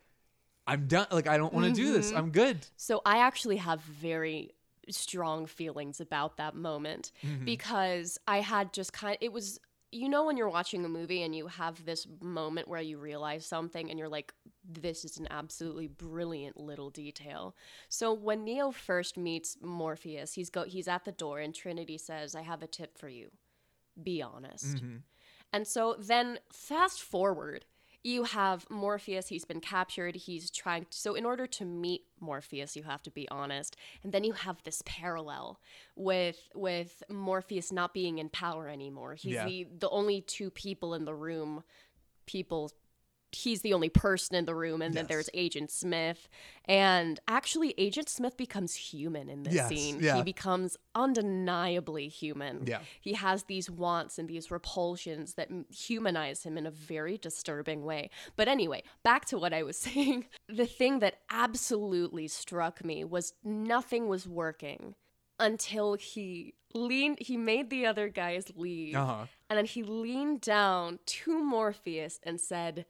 B: "I'm done. Like I don't want to do this.
C: Mhm.
B: I'm good."
C: So I actually have very strong feelings about that moment
B: Mhm.
C: because I had just kind it was you know when you're watching a movie and you have this moment where you realize something and you're like this is an absolutely brilliant little detail. So when Neo first meets Morpheus, he's go he's at the door and Trinity says, "I have a tip for you. Be honest."
B: Mhm.
C: And so then fast forward, you have Morpheus, he's been captured, he's trying so in order to meet Morpheus, you have to be honest. And then you have this parallel with with Morpheus not being in power anymore. He's
B: Yeah.
C: the the only two people in the room, people he's the only person in the room and then there's Agent Smith and actually Agent Smith becomes human in this
B: Yes,
C: scene.
B: yeah.
C: He becomes undeniably human.
B: Yeah.
C: He has these wants and these repulsions that humanize him in a very disturbing way. But anyway, back to what I was [laughs] saying. The thing that absolutely struck me was nothing was working until he leaned he made the other guys leave.
B: Uh-huh.
C: And then he leaned down to Morpheus and said,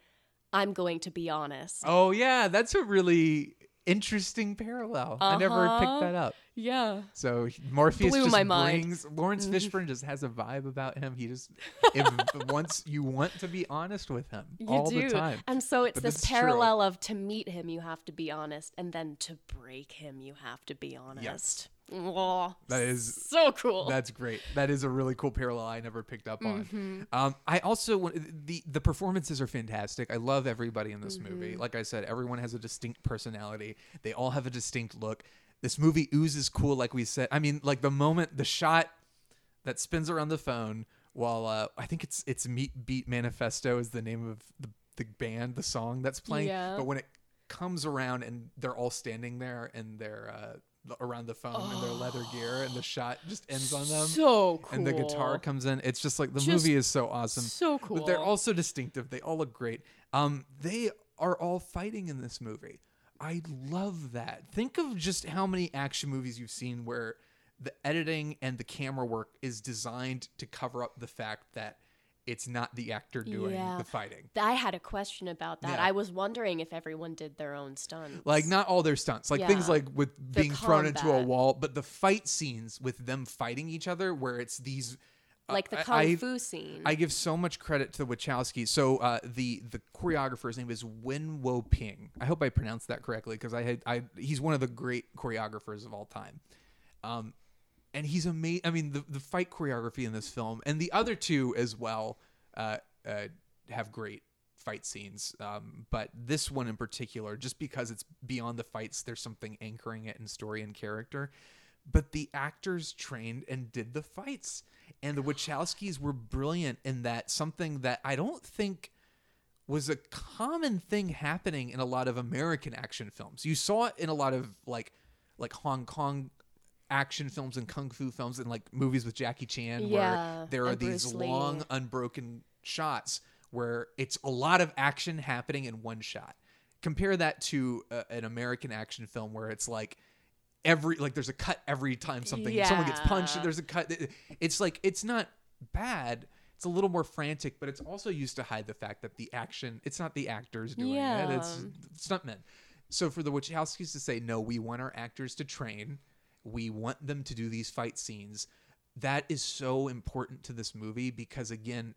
C: "I'm going to be honest."
B: Oh yeah, that's a really interesting parallel. I never
C: Uh-huh.
B: picked that up.
C: Yeah.
B: So he- Morpheus
C: Blew
B: just
C: my mind.
B: Laurence
C: Mhm.
B: Fishburne just has a vibe about him. He just if [laughs] once you want to be honest with him
C: You
B: all
C: do.
B: the time.
C: And so it's
B: But
C: this
B: is true.
C: parallel of to meet him, you have to be honest, and then to break him, you have to be honest.
B: That is
C: so cool.
B: That's great. That is a really cool parallel I never picked up on.
C: Mhm.
B: Um, I also the the performances are fantastic. I love everybody in this movie.
C: Mhm.
B: Like I said, everyone has a distinct personality. They all have a distinct look. This movie oozes cool, like we said. I mean, like the moment the shot that spins around the phone while uh, I think it's it's Meat Beat Manifesto is the name of the the band, the song that's playing.
C: Yeah.
B: But when it comes around and they're all standing there and they're uh, around the phone in their leather gear and the shot just ends on them.
C: So cool.
B: And the guitar comes in. It's just like the
C: Just
B: movie is so awesome.
C: so
B: But they're
C: cool.
B: also distinctive. They all look great. Um, they are all fighting in this movie. I love that. Think of just how many action movies you've seen where the editing and the camera work is designed to cover up the fact that it's not the actor doing
C: Yeah.
B: the fighting.
C: I had a question about that.
B: Yeah.
C: I was wondering if everyone did their own stunts.
B: Like not all their stunts, like things like with
C: The
B: being thrown into a wall, but the fight scenes with them fighting each other, where it's these uh,
C: Like the kung
B: I-
C: fu scene.
B: I give so much credit to the Wachowskis. So uh, the the choreographer's name is Yuen Woo-ping. I hope I pronounced that correctly because I had I he's one of the great choreographers of all time. Um, and he's amazing. I mean, the the fight choreography in this film and the other two as well uh, uh, have great fight scenes. Um, but this one in particular, just because it's beyond the fights, there's something anchoring it in story and character. But the actors trained and did the fights, and the Wachowskis were brilliant in that. Something that I don't think was a common thing happening in a lot of American action films. You saw it in a lot of like like Hong Kong action films and kung fu films and like movies with Jackie Chan
C: Yeah,
B: where there are these long unbroken shots where it's a lot of action happening in one shot. compare that to uh, an American action film where it's like every like there's a cut every time something. Someone gets punched
C: Yeah.
B: there's a cut. It's like it's not bad. It's a little more frantic but it's also used to hide the fact that the action it's not the actors doing it. It's stuntmen. So for the Wachowskis to say no we want our actors to train we want them to do these fight scenes that is so important to this movie because again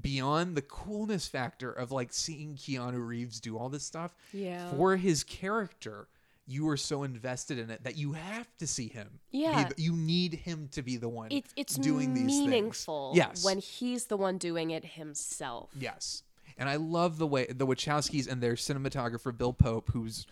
B: beyond the coolness factor of like seeing Keanu Reeves do all this stuff
C: Yeah.
B: for his character you are so invested in it that you have to see him
C: Yeah.
B: the- you need him to be the one
C: It's it's
B: doing these things.
C: meaningful
B: yes
C: when he's the one doing it himself.
B: Yes. And I love the way the Wachowskis and their cinematographer Bill Pope, who's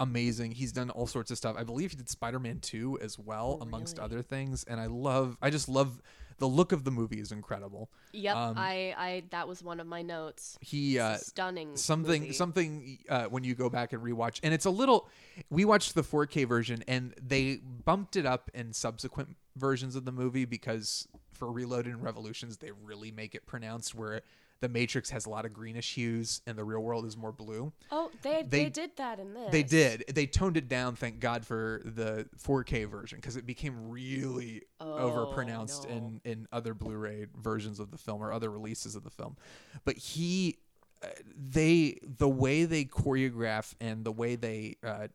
B: amazing. He's done all sorts of stuff. I believe he did Spider-Man 2 as well, amongst other things. And I love I just love the look of the movie is incredible.
C: Yep,
B: Um,
C: I I that was one of my notes.
B: He uh
C: Stunning
B: something
C: movie.
B: something uh, when you go back and rewatch and it's a little we watched the 4K version and they bumped it up in subsequent versions of the movie because for Reloaded and Revolutions they really make it pronounced where the Matrix has a lot of greenish hues and the real world is more blue.
C: Oh, they,
B: They-
C: they did that in this.
B: They did. They toned it down, thank God for the 4K version because it became really overpronounced in in other Blu-ray versions of the film or other releases of the film. But he uh, they the way they choreograph and the way they uh,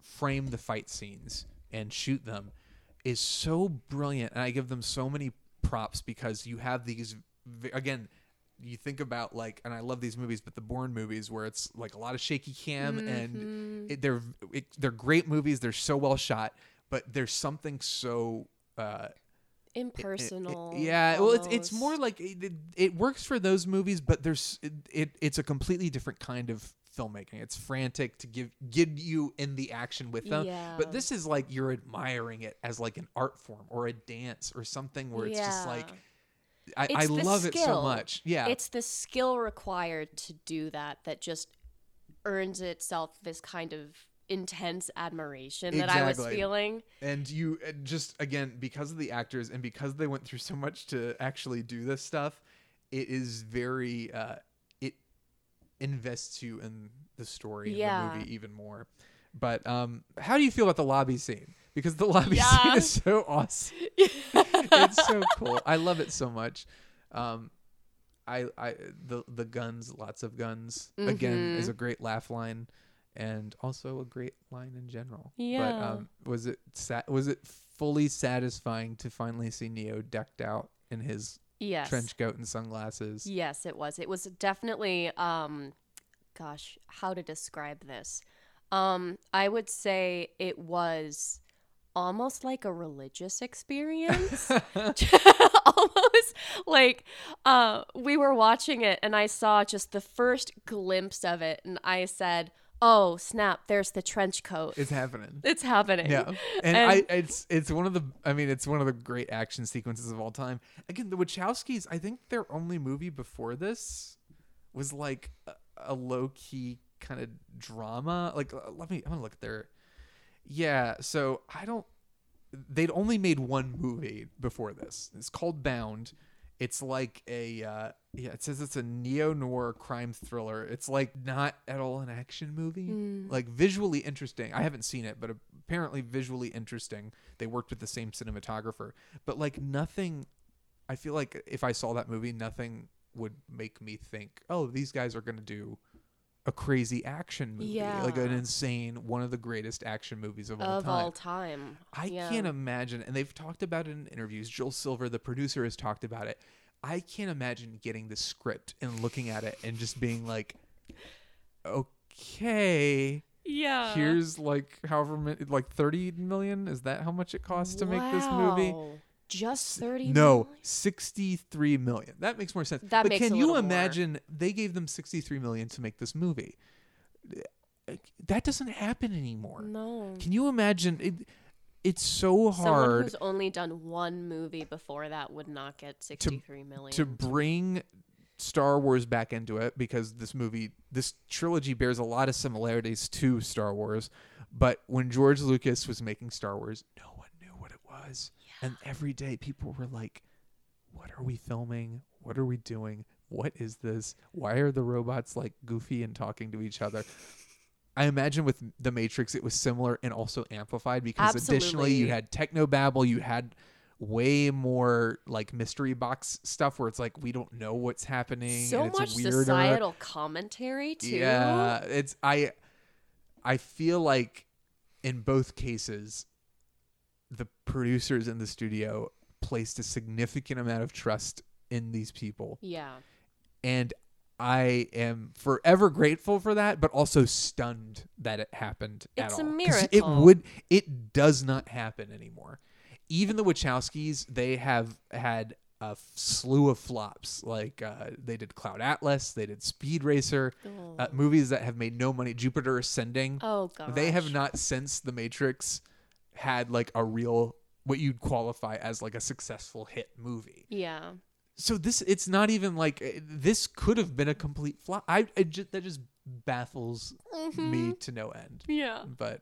B: frame the fight scenes and shoot them is so brilliant and I give them so many props because you have these again you think about like and I love these movies but the Bourne movies where it's like a lot of shaky cam and it, they're it, they're great movies they're so well shot but there's something so uh it- it-
C: impersonal.
B: yeah, well, it's it's more like it, it, it works for those movies, but there's it, it it's a completely different kind of filmmaking. It's frantic to give get you in the action with them,
C: Yeah.
B: but this is like you're admiring it as like an art form or a dance or something where it's just like I, I love it so much. Yeah,
C: It's the skill required to do that that just earns itself this kind of intense admiration that I was feeling.
B: and you just again because of the actors and because they went through so much to actually do this stuff it is very uh it invests you in the story and
C: Yeah.
B: the movie even more but um how do you feel about the lobby scene because the lobby [laughs] scene is so awesome [laughs] it's so cool i love it so much um i i the the guns lots of guns again is
C: Mm-hmm.
B: a great laugh line and also a great line in general but
C: Yeah.
B: um was it sa- was it fully satisfying to finally see neo decked out in his
C: Yes.
B: trench coat and sunglasses
C: Yes, it was. It was definitely um gosh, how to describe this. Um I would say it was almost like a religious experience. [laughs] [laughs] almost like uh we were watching it and I saw just the first glimpse of it and I said, "Oh, snap, there's the trench coat."
B: it's happening [laughs]
C: It's happening.
B: Yeah, and, I it's it's one of the I mean it's one of the great action sequences of all time. Again, the Wachowskis, I think their only movie before this was like a, a low key kind of drama. Like uh, let me I'm gonna look at their yeah. So I don't. They'd only made one movie before this. It's called Bound. It's like a uh, yeah. It says it's a neo noir crime thriller. It's like not at all an action movie. Like visually interesting. I haven't seen it, but apparently visually interesting. They worked with the same cinematographer, but like nothing. I feel like if I saw that movie, nothing would make me think, oh, these guys are gonna do a crazy action movie, like an insane one of the greatest action movies of all
C: of
B: time.
C: all time.
B: I
C: Yeah.
B: can't imagine, and they've talked about it in interviews. Joel Silver, the producer, has talked about it. I can't imagine getting the script and looking at it and just being like, okay,
C: Yeah.
B: here's like however many, like 30 million. Is that how much it costs to make this movie?
C: Just 30
B: No,
C: million?
B: 63 million. That makes more sense.
C: That
B: but
C: makes
B: can
C: a
B: you
C: little more.
B: imagine they gave them 63 million to make this movie? That doesn't happen anymore.
C: No.
B: Can you imagine it it's so hard Someone
C: who's only done one movie before that would not get sixty-three million.
B: to bring Star Wars back into it because this movie, this trilogy bears a lot of similarities to Star Wars. But when George Lucas was making Star Wars, no one knew what it was. And every day people were like, what are we filming? What are we doing? what is this? Why are the robots like goofy and talking to each other? I imagine with the Matrix it was similar and also amplified because additionally you had techno babble, you had way more like mystery box stuff where it's like we don't know what's happening.
C: So much
B: weirder.
C: societal commentary too.
B: Yeah, it's I I feel like in both cases the producers in the studio placed a significant amount of trust in these people
C: Yeah.
B: and I am forever grateful for that, but also stunned that it happened
C: It's
B: at
C: a
B: all. 'Cause It would. It does not happen anymore. Even the Wachowskis, they have had a f- slew of flops. Like uh, they did Cloud Atlas, they did Speed Racer, uh, movies that have made no money. Jupiter Ascending.
C: Oh god.
B: They have not since The Matrix had like a real what you'd qualify as like a successful hit movie
C: Yeah.
B: so this it's not even like uh, this could have been a complete flop i, I just, that just baffles me to no end
C: Yeah.
B: but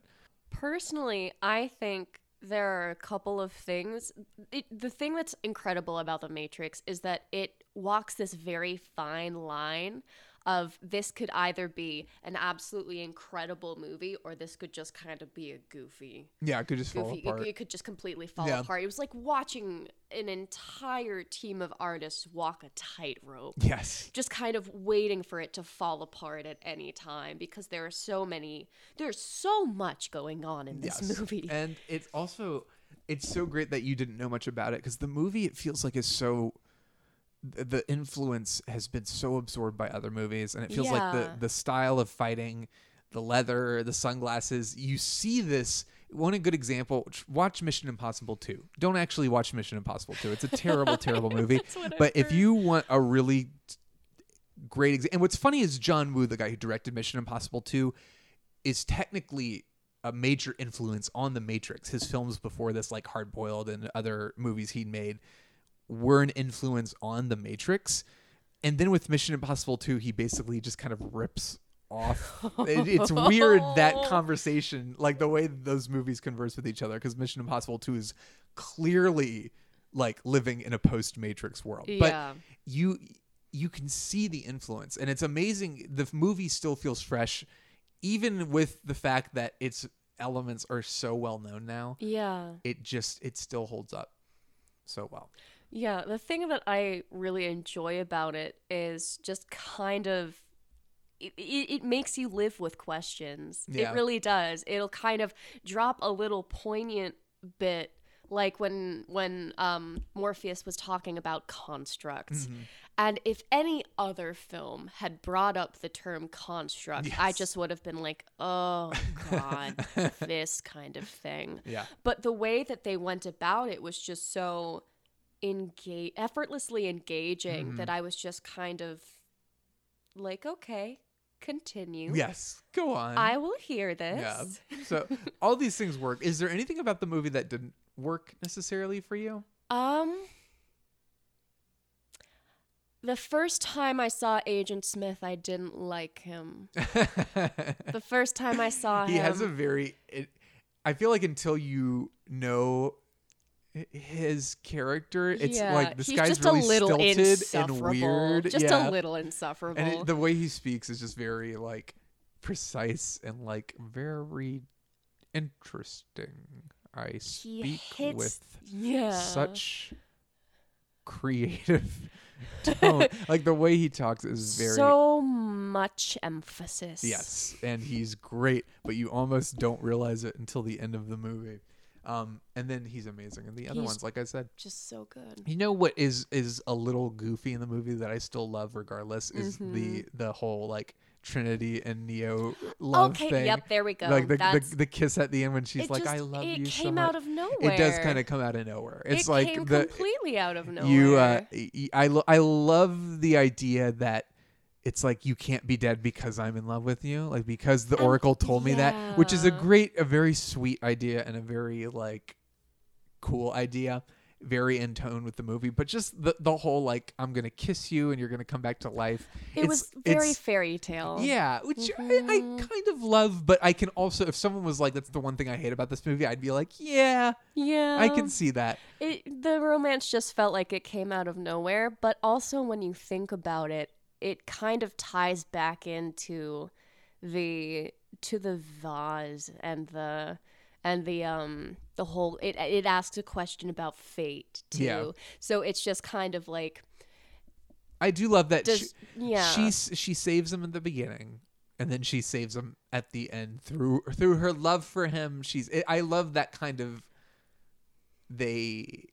C: Personally, I think there are a couple of things. It, the thing that's incredible about The Matrix is that it walks this very fine line of this could either be an absolutely incredible movie or this could just kind of be a goofy
B: yeah it could just fall
C: goofy. It,
B: apart
C: it could just completely fall
B: Yeah.
C: apart. It was like watching an entire team of artists walk a tightrope.
B: yes
C: Just kind of waiting for it to fall apart at any time because there are so many, there's so much going on in this
B: yes
C: movie.
B: and it's also it's so great that you didn't know much about it because the movie it feels like is so the influence has been so absorbed by other movies and it feels like the the style of fighting the leather the sunglasses you see this. One a good example watch mission impossible 2 don't actually watch mission impossible 2 it's a terrible [laughs] terrible movie. But if you want a really great example and what's funny is john woo the guy who directed mission impossible 2 is technically a major influence on the Matrix. His films before this, like Hard Boiled and other movies he'd made, were an influence on the Matrix. And then with Mission Impossible 2, he basically just kind of rips off. It- it's weird that [laughs] conversation, like the way those movies converse with each other, because Mission Impossible 2 is clearly like living in a post Matrix world.
C: Yeah.
B: But you you can see the influence and it's amazing the movie still feels fresh even with the fact that its elements are so well known now
C: yeah.
B: it just it still holds up so well
C: Yeah. The thing that I really enjoy about it is just kind of. It, it, makes you live with questions.
B: Yeah.
C: It really does. It'll kind of drop a little poignant bit, like when when um, Morpheus was talking about constructs.
B: Mm-hmm.
C: And if any other film had brought up the term construct, I just would have been like, "Oh God, [laughs] this kind of thing."
B: yeah
C: but the way that they went about it was just so engage effortlessly engaging
B: Mm-hmm.
C: that I was just kind of like, okay, continue.
B: yes go on
C: I will hear this.
B: yeah [laughs] so all these things work is there anything about the movie that didn't work necessarily for you
C: Um the first time I saw Agent Smith, I didn't like him. [laughs] the first time I saw him,
B: he has a very it, i feel like until you know his character it's
C: yeah,
B: like this guy's really stilted and weird
C: Just
B: yeah.
C: a little insufferable.
B: and it, the way he speaks is just very like precise and like very interesting i
C: he
B: speak
C: hits,
B: with
C: yeah.
B: such creative [laughs] tone like the way he talks is very
C: so much emphasis.
B: Yes, and he's great, but you almost don't realize it until the end of the movie. Um, and then he's amazing. And the other
C: He's-
B: ones, like I said,
C: just so good.
B: you know what is is a little goofy in the movie that I still love regardless is
C: Mm-hmm.
B: the the whole like Trinity and Neo love
C: Okay,
B: thing.
C: yep, there we go.
B: Like the, the the kiss at the end when she's like,
C: just-
B: "I love
C: it
B: you so
C: came
B: much."
C: out of nowhere.
B: It does kind of come out of nowhere. It's
C: it
B: like
C: came
B: the
C: completely out of nowhere.
B: you uh I lo- I love the idea that it's like you can't be dead because I'm in love with you, like because the
C: And-
B: oracle told me that, which is a great, a very sweet idea and a very like cool idea. very in tone with the movie, but just the the whole like I'm gonna kiss you and you're gonna come back to life.
C: It
B: It's-
C: was very fairy tale.
B: yeah, which I, I mm-hmm. kind of love, but I can also if someone was like that's the one thing I hate about this movie, I'd be like, yeah,
C: Yeah.
B: I can see that.
C: It, the romance just felt like it came out of nowhere, but also when you think about it, it kind of ties back into the to the vase and the and the um the whole it it asks a question about fate too.
B: Yeah.
C: So it's just kind of like
B: I do love that.
C: Does-
B: she,
C: yeah.
B: she she saves him in the beginning, and then she saves him at the end through through her love for him. She's I love that kind of they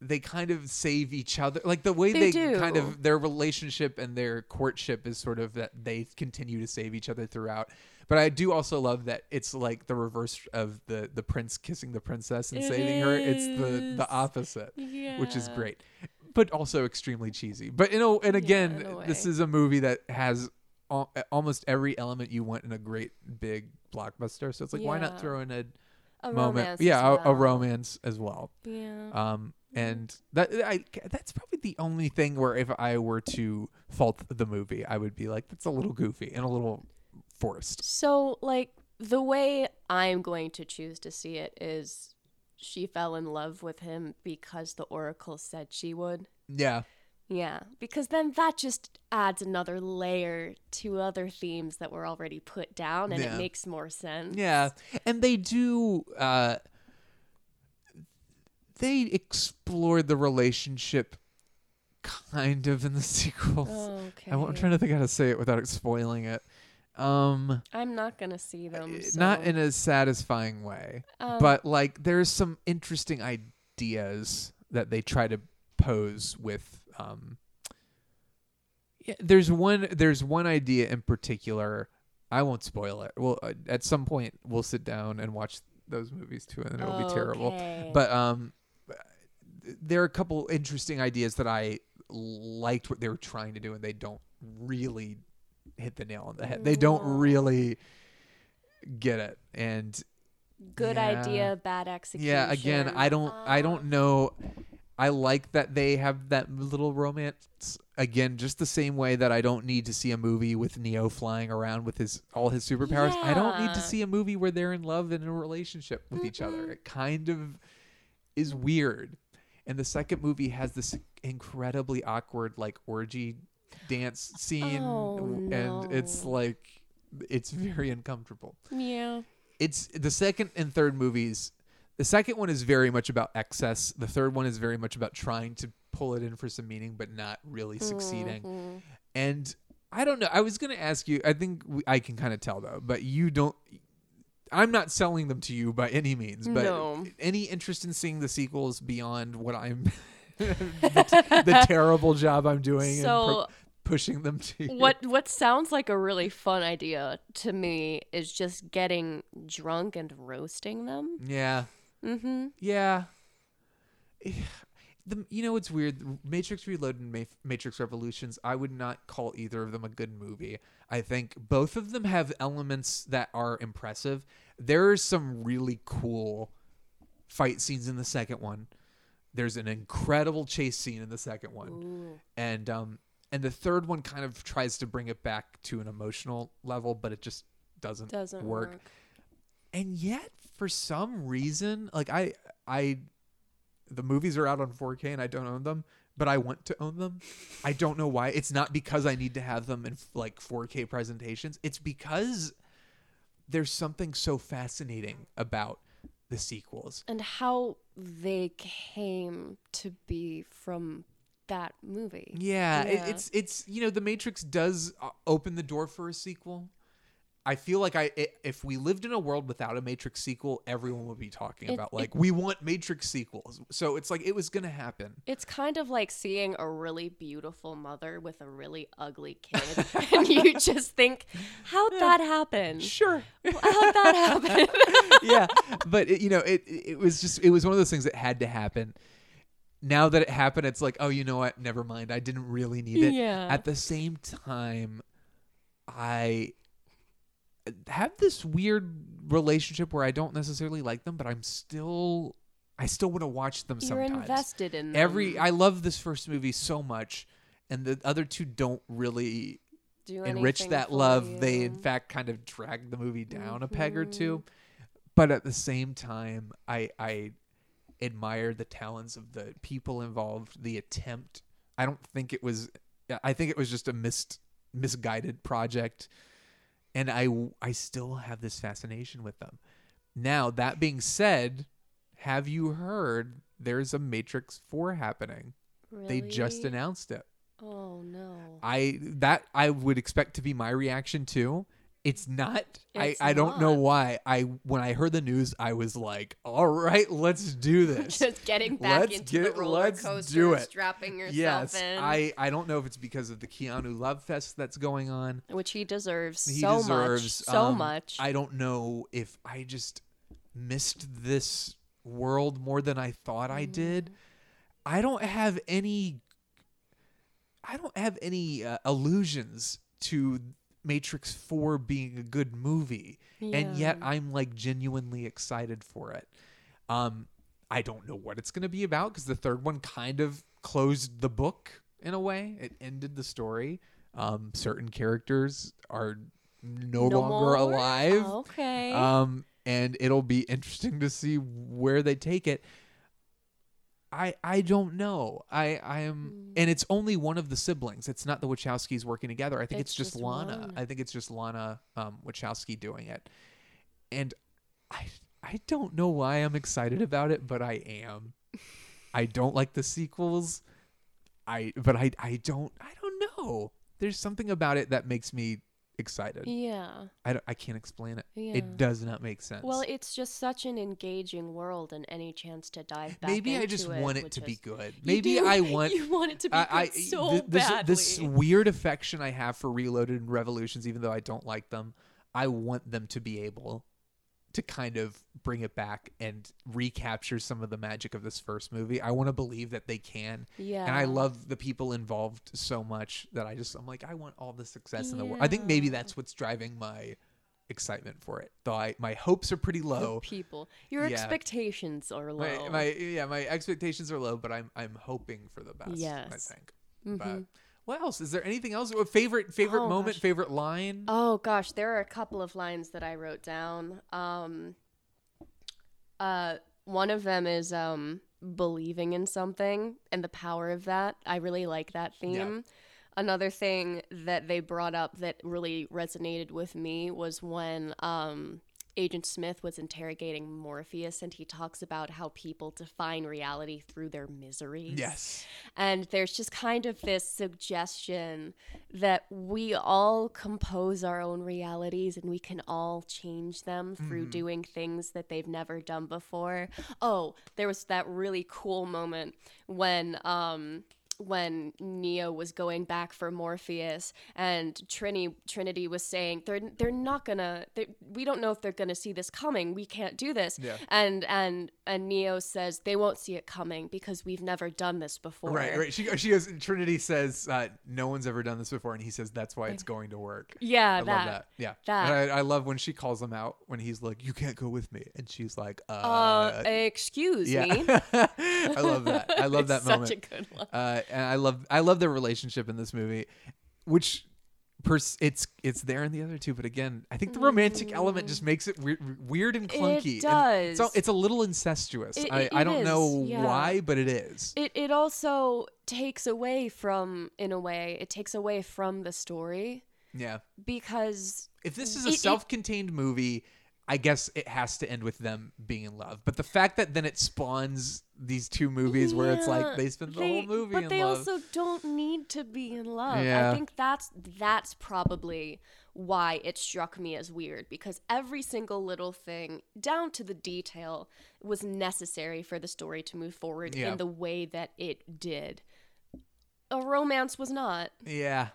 B: they kind of save each other like the way
C: They
B: they, kind of their relationship and their courtship is sort of that they continue to save each other throughout. But i do also love that it's like the reverse of the the prince kissing the princess and
C: It
B: saving her. It's the the opposite which is great but also extremely cheesy. But you know and again
C: in a
B: this is a movie that has al- almost every element you want in a great big blockbuster. So it's like why not throw in a,
C: A
B: moment?
C: romance
B: yeah
C: as
B: a, a
C: well.
B: romance as well.
C: Yeah.
B: um and that I that's probably the only thing where if I were to fault the movie I would be like that's a little goofy and a little forced
C: So, like, the way I'm going to choose to see it is she fell in love with him because the Oracle said she would.
B: yeah
C: Yeah, because then that just adds another layer to other themes that were already put down and
B: Yeah.
C: it makes more sense.
B: Yeah, and they do. Uh, they explored the relationship kind of in the [laughs] sequels. Okay. I, am trying to think how to say it without spoiling it. Um,
C: I'm not going to see them.
B: Eh, not in a satisfying way,
C: Um,
B: but like there's some interesting ideas that they try to pose with. Um, yeah, there's one. There's one idea in particular. I won't spoil it. Well, uh, at some point we'll sit down and watch those movies too, and it'll be terrible. But um, there are a couple interesting ideas that I liked what they were trying to do, and they don't really hit the nail on the head. They don't really get it, and
C: Good
B: yeah.
C: idea, bad execution.
B: yeah, again, I don't, I
C: Uh,
B: don't know. I like that they have that little romance. Again, just the same way that I don't need to see a movie with Neo flying around with his all his superpowers. I don't need to see a movie where they're in love and in a relationship with each other. It kind of is weird. And the second movie has this incredibly awkward like orgy dance scene
C: Oh,
B: and it's like it's very uncomfortable
C: Yeah.
B: it's the second and third movies. The second one is very much about excess. The third one is very much about trying to pull it in for some meaning, but not really succeeding.
C: Mm-hmm.
B: And I don't know. I was going to ask you. I think we, I can kind of tell though, but you don't. I'm not selling them to you by any means. But
C: No.
B: any interest in seeing the sequels beyond what I'm, [laughs] the, the [laughs] terrible job I'm doing and pro-
C: So-
B: pushing them to you.
C: What what sounds like a really fun idea to me is just getting drunk and roasting them.
B: Yeah.
C: Mm-hmm.
B: Yeah. The, you know what's weird? Matrix Reloaded and Ma- Matrix Revolutions, I would not call either of them a good movie. I think both of them have elements that are impressive. There are some really cool fight scenes in the second one. There's an incredible chase scene in the second one. And um and the third one kind of tries to bring it back to an emotional level, but it just doesn't,
C: Doesn't
B: work
C: work.
B: and yet for some reason like i i the movies are out on 4k and i don't own them but i want to own them. I don't know why. It's not because i need to have them in like 4k presentations. It's because there's something so fascinating about the sequels.
C: And how they came to be from that movie.
B: Yeah, It, it's it's you know the Matrix does uh, open the door for a sequel. I feel like I if we lived in a world without a Matrix sequel, everyone would be talking
C: It-
B: about like
C: it-
B: we want Matrix sequels. So it's like it was gonna happen.
C: It's kind of like seeing a really beautiful mother with a really ugly kid, [laughs] [laughs] and you just think, "How'd that happen?
B: Sure,
C: how'd that happen?" [laughs]
B: yeah, but it, you know it it was just it was one of those things that had to happen. Now that it happened, it's like oh you know what? Never mind. I didn't really need it.
C: Yeah.
B: At the same time, I have this weird relationship where I don't necessarily like them, but I'm still I still want to watch them
C: You're
B: sometimes.
C: invested in
B: Every. I love this first movie so much and the other two don't really
C: Do
B: enrich
C: anything
B: that
C: for
B: love. They in fact kind of drag the movie down a peg or
C: Mm-hmm.
B: two. But at the same time, I I admire the talents of the people involved, the attempt. I don't think it was I think it was just a missed misguided project and I I still have this fascination with them. Now, that being said, have you heard there's a Matrix 4 happening? They just announced it.
C: Oh no.
B: I that I would expect to be my reaction too. It's not.
C: It's
B: I I don't know why. I when I heard the news, I was like, "All right, let's do [laughs] this."
C: Just getting back
B: Let's
C: into
B: get-
C: the roller
B: let's
C: coaster,
B: do it.
C: strapping yourself
B: yes,
C: in.
B: I I don't know if it's because of the Keanu Love Fest that's going on.
C: which he deserves
B: He
C: so
B: deserves
C: much, so
B: um,
C: much.
B: I don't know if I just missed this world more than I thought I did.
C: Mm.
B: I don't have any I don't have any uh, illusions to Matrix 4 being a good movie. And yet I'm like genuinely excited for it. Um I don't know what it's going to be about cuz the third one kind of closed the book in a way. It ended the story. Um certain characters are no,
C: No
B: longer
C: more?
B: alive.
C: Okay.
B: Um and it'll be interesting to see where they take it. I I don't know. I I am and it's only one of the siblings. It's not the Wachowskis working together. I think it's,
C: It's
B: just,
C: just
B: Lana.
C: Lana.
B: I think it's just Lana um Wachowski doing it. And I I don't know why I'm excited about it, but I am. I don't like the sequels. I but I I don't I don't know. There's something about it that makes me excited.
C: yeah.
B: I, don't- I can't explain it.
C: Yeah.
B: It does not make sense.
C: Well, it's just such an engaging world, and any chance to dive back
B: Maybe I just
C: it
B: want it to be good. Maybe
C: do.
B: I [laughs] want
C: you want it to be
B: I,
C: good
B: I-
C: so
B: th- this,
C: badly.
B: this weird affection I have for Reloaded and Revolutions, even though I don't like them. I want them to be able to kind of bring it back and recapture some of the magic of this first movie. I want to believe that they can. Yeah. And I love the people involved so much that I just I'm like I want all the success in the world. I think maybe that's what's driving my excitement for it. Though I my hopes are pretty
C: The
B: low.
C: people. Your
B: Yeah.
C: expectations are low.
B: My, my yeah, my expectations are low, but I'm I'm hoping for the best.
C: Yes, I
B: think. But
C: Mhm.
B: What else? Is there anything else? Favorite favorite
C: Oh,
B: moment?
C: gosh.
B: Favorite line?
C: Oh gosh, there are a couple of lines that I wrote down. Um uh one of them is um believing in something and the power of that. I really like that theme. Another thing that they brought up that really resonated with me was when um Agent Smith was interrogating Morpheus and he talks about how people define reality through their miseries.
B: Yes.
C: And there's just kind of this suggestion that we all compose our own realities and we can all change them through
B: Mhm.
C: doing things that they've never done before. Oh, there was that really cool moment when um when Neo was going back for Morpheus and Trini Trinity was saying they're they're not gonna they, we don't know if they're gonna see this coming we can't do this
B: Yeah.
C: and and and Neo says they won't see it coming because we've never done this before
B: Right, right. She she goes. Trinity says, uh, "No one's ever done this before," and he says, "That's why it's going to work."
C: Yeah,
B: I love
C: that.
B: that. Yeah,
C: That.
B: And I, I love when she calls him out when he's like, "You can't go with me," and she's like, "Uh,
C: uh, excuse
B: yeah.
C: me [laughs]
B: I love that. I love [laughs] that moment.
C: such a good one
B: Uh, and I love I love their relationship in this movie, which pers- it's it's there in the other two, but again, I think the romantic element just makes it weird, weird and clunky. al-
C: does.
B: it's a little incestuous.
C: It-
B: I,
C: it-
B: I
C: it
B: don't know
C: yeah.
B: why, but it is.
C: it it also takes away from in a way it takes away from the story
B: Yeah.
C: because
B: If this is a
C: it- it-
B: self-contained movie, I guess it has to end with them being in love. But the fact that then it spawns these two movies where it's like they spend the
C: they-
B: whole movie in love.
C: but they
B: love.
C: also don't need to be in love
B: Yeah.
C: i think that's that's probably why it struck me as weird because every single little thing down to the detail was necessary for the story to move forward
B: Yeah.
C: in the way that it did a romance was not
B: yeah.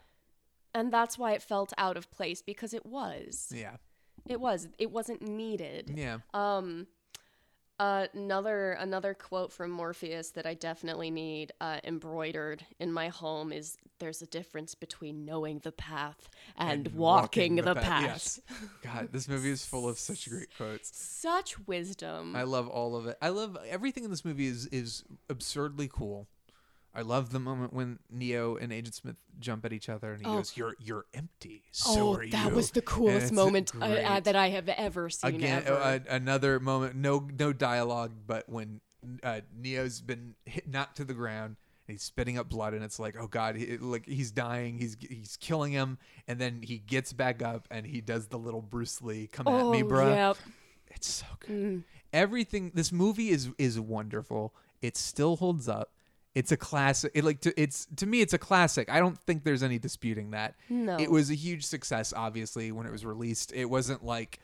C: and that's why it felt out of place because it was
B: Yeah.
C: It was it wasn't needed
B: Yeah.
C: um Uh, another another quote from Morpheus that I definitely need uh, embroidered in my home is "There's a difference between knowing the path and, walking, the, path."
B: Yes. God, this movie is full of such great quotes.
C: Such wisdom.
B: I love all of it. I love everything in this movie is is absurdly cool. I love the moment when Neo and Agent Smith jump at each other and he
C: Oh.
B: goes, "You're you're empty." So
C: oh, that
B: you."
C: was the coolest moment uh, uh, that I have ever seen.
B: Again,
C: ever.
B: uh, another moment. No no dialogue, but when uh, Neo's been hit, knocked to the ground. And he's spitting up blood, and it's like, oh god, he, like he's dying. He's he's killing him, and then he gets back up, and he does the little Bruce Lee "come at me, bro
C: yep.
B: It's so good. Everything. This movie is is wonderful. It still holds up. It's a classic. It like to, it's to me, it's a classic. I don't think there's any disputing that.
C: No.
B: It was a huge success, obviously, when it was released. It wasn't like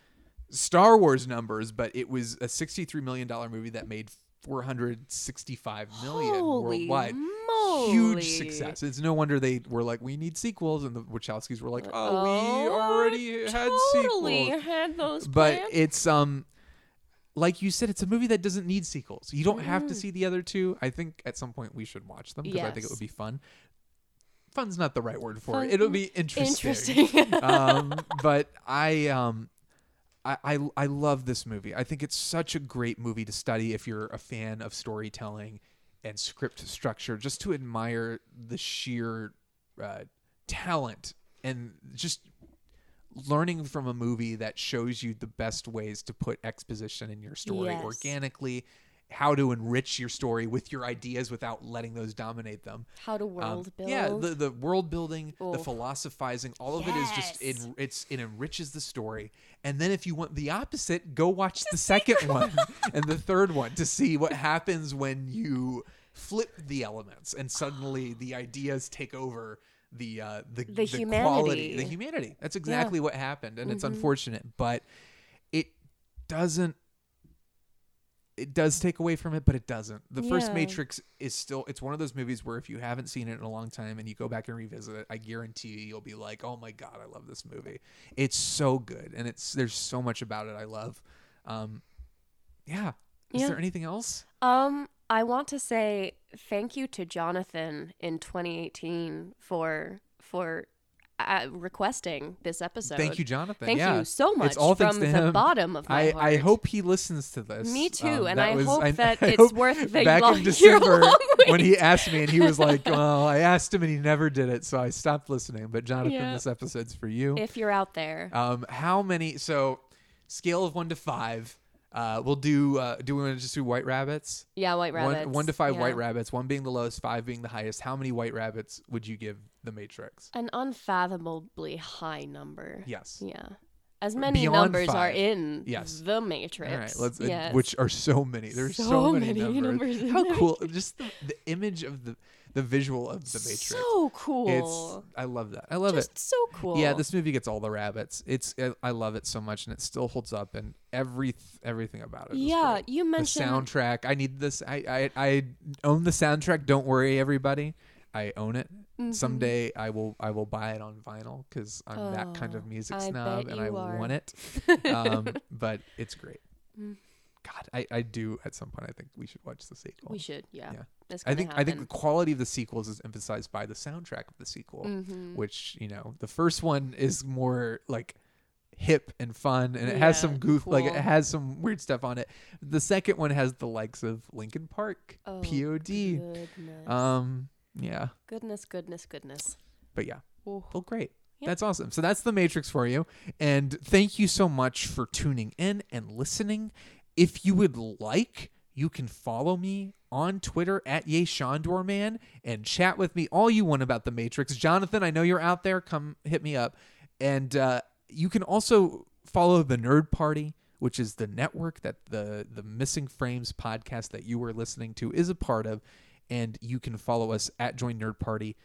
B: Star Wars numbers, but it was a sixty-three million dollar movie that made four hundred sixty-five million
C: Holy
B: worldwide.
C: moly.
B: Huge success. It's no wonder they were like, we need sequels, and the Wachowskis were like, oh, we
C: Oh,
B: already had
C: totally
B: sequels
C: had those
B: but
C: plans.
B: it's um like you said it's a movie that doesn't need sequels you don't have to
C: Mm.
B: see the other two i think at some point we should watch them because i think it would be fun fun's not the right word for
C: Fun-
B: it it'll be interesting,
C: interesting. [laughs]
B: um but i um I, I I love this movie. I think it's such a great movie to study if you're a fan of storytelling and script structure, just to admire the sheer uh, talent and just learning from a movie that shows you the best ways to put exposition in your story
C: Yes.
B: organically, how to enrich your story with your ideas without letting those dominate them.
C: How to
B: Um,
C: world build.
B: Yeah, the, the world building, the philosophizing, all of it is just it, it's it enriches the story. And then if you want the opposite, go watch the second one [laughs] and the third one to see what happens when you flip the elements and suddenly the ideas take over the uh the,
C: The
B: quality
C: humanity.
B: the humanity. That's exactly what happened and it's unfortunate but it doesn't it does take away from it but it doesn't. The first matrix is still it's one of those movies where if you haven't seen it in a long time and you go back and revisit it i guarantee you you'll be like oh my god i love this movie. It's so good and it's there's so much about it i love. Um yeah. Is
C: Yeah.
B: there anything else?
C: Um, I want to say thank you to Jonathan in 2018 for for uh, requesting this episode.
B: Thank you, Jonathan.
C: Thank
B: yeah.
C: you so much
B: It's all
C: from the
B: him.
C: bottom of my
B: I,
C: heart.
B: I hope he listens to this. Um,
C: Me too, and I
B: was-
C: hope that [laughs]
B: I
C: it's
B: hope
C: worth the
B: Back
C: long-
B: in December, [laughs] when he asked me, and he was like, "Well, I asked him, and he never did it, so I stopped listening." But Jonathan,
C: Yeah.
B: this episode's for you.
C: If you're out there,
B: Um, how many? So, scale of one to five. Uh, we'll do. Uh, do we want to just do white rabbits?
C: yeah, white rabbits.
B: One, one to five
C: yeah.
B: white rabbits. One being the lowest, five being the highest. How many white rabbits would you give the Matrix?
C: An unfathomably high number.
B: Yes.
C: Yeah. As many
B: Beyond
C: numbers are in
B: Yes.
C: the Matrix.
B: All right, let's. uh,
C: yes.
B: Which are so many. There's so,
C: So
B: many,
C: many
B: numbers.
C: numbers
B: How cool! Just the, the image of the the visual of the Matrix.
C: so cool.
B: It's. I love that. I love
C: Just
B: it.
C: so cool.
B: Yeah, this movie gets all the rabbits. It's. I- love it so much, and it still holds up, and every everything about it.
C: Yeah,
B: great.
C: you mentioned-
B: the soundtrack. I need this. I I I own the soundtrack. Don't worry, everybody. I own it.
C: Mm-hmm.
B: Someday I will I will buy it on vinyl because I'm that kind of
C: Oh,
B: music snob and I
C: are.
B: want it. [laughs] um, but it's great.
C: Mm.
B: God, I, I do at some point. I think we should watch the sequel.
C: We should, yeah.
B: Yeah.
C: It's
B: I think I think the quality of the sequels is emphasized by the soundtrack of the sequel,
C: Mhm.
B: which you know the first one is more like hip and fun, and it has some goof, like it has some weird stuff on it. The second one has the likes of Linkin Park,
C: Oh,
B: POD,
C: goodness.
B: um, yeah,
C: Goodness, goodness, goodness.
B: but yeah,
C: Ooh.
B: well, great.
C: Yeah.
B: That's awesome. So that's the Matrix for you. And thank you so much for tuning in and listening. If you would like, you can follow me on Twitter at Ye Man and chat with me all you want about the Matrix. Jonathan, I know you're out there. Come hit me up. And uh, you can also follow the Nerd Party, which is the network that the the Missing Frames podcast that you were listening to is a part of. And you can follow us at Join Nerd Party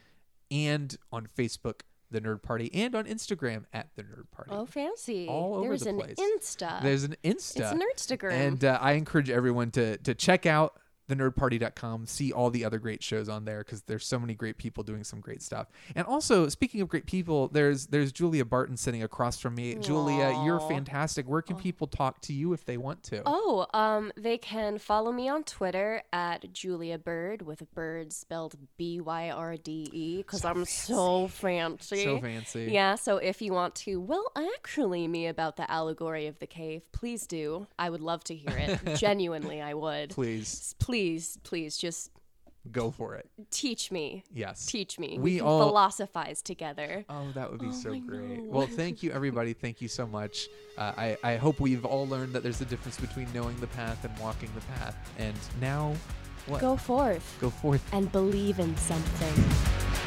B: and on Facebook, The Nerd Party, and on Instagram at The Nerd Party.
C: Oh, fancy.
B: All over
C: There's
B: the
C: an. Insta.
B: There's an Insta.
C: It's an Instagram.
B: And uh, I encourage everyone to to check out thenerdparty.com, see all the other great shows on there because there's so many great people doing some great stuff. And also, speaking of great people, there's there's Julia Barton sitting across from me. Julia, you're fantastic. Where can people talk to you if they want to?
C: Oh, um, they can follow me on Twitter at Julia Bird with bird spelled B Y R D E because I'm so fancy.
B: So fancy.
C: Yeah, so if you want to, well, actually, me about the allegory of the cave, please do. I would love to hear it. [laughs] Genuinely, I would.
B: Please.
C: Please, please, please just
B: Go for it.
C: teach me.
B: Yes.
C: Teach me.
B: We
C: We, can
B: all-
C: philosophize together.
B: Oh, that would be so
C: I
B: great.
C: know.
B: Well, thank you, everybody. Thank you so much. Uh, I, I hope we've all learned that there's a difference between knowing the path and walking the path. And now, what?
C: Go forth
B: Go forth.
C: and believe in something.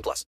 G: 18 plus.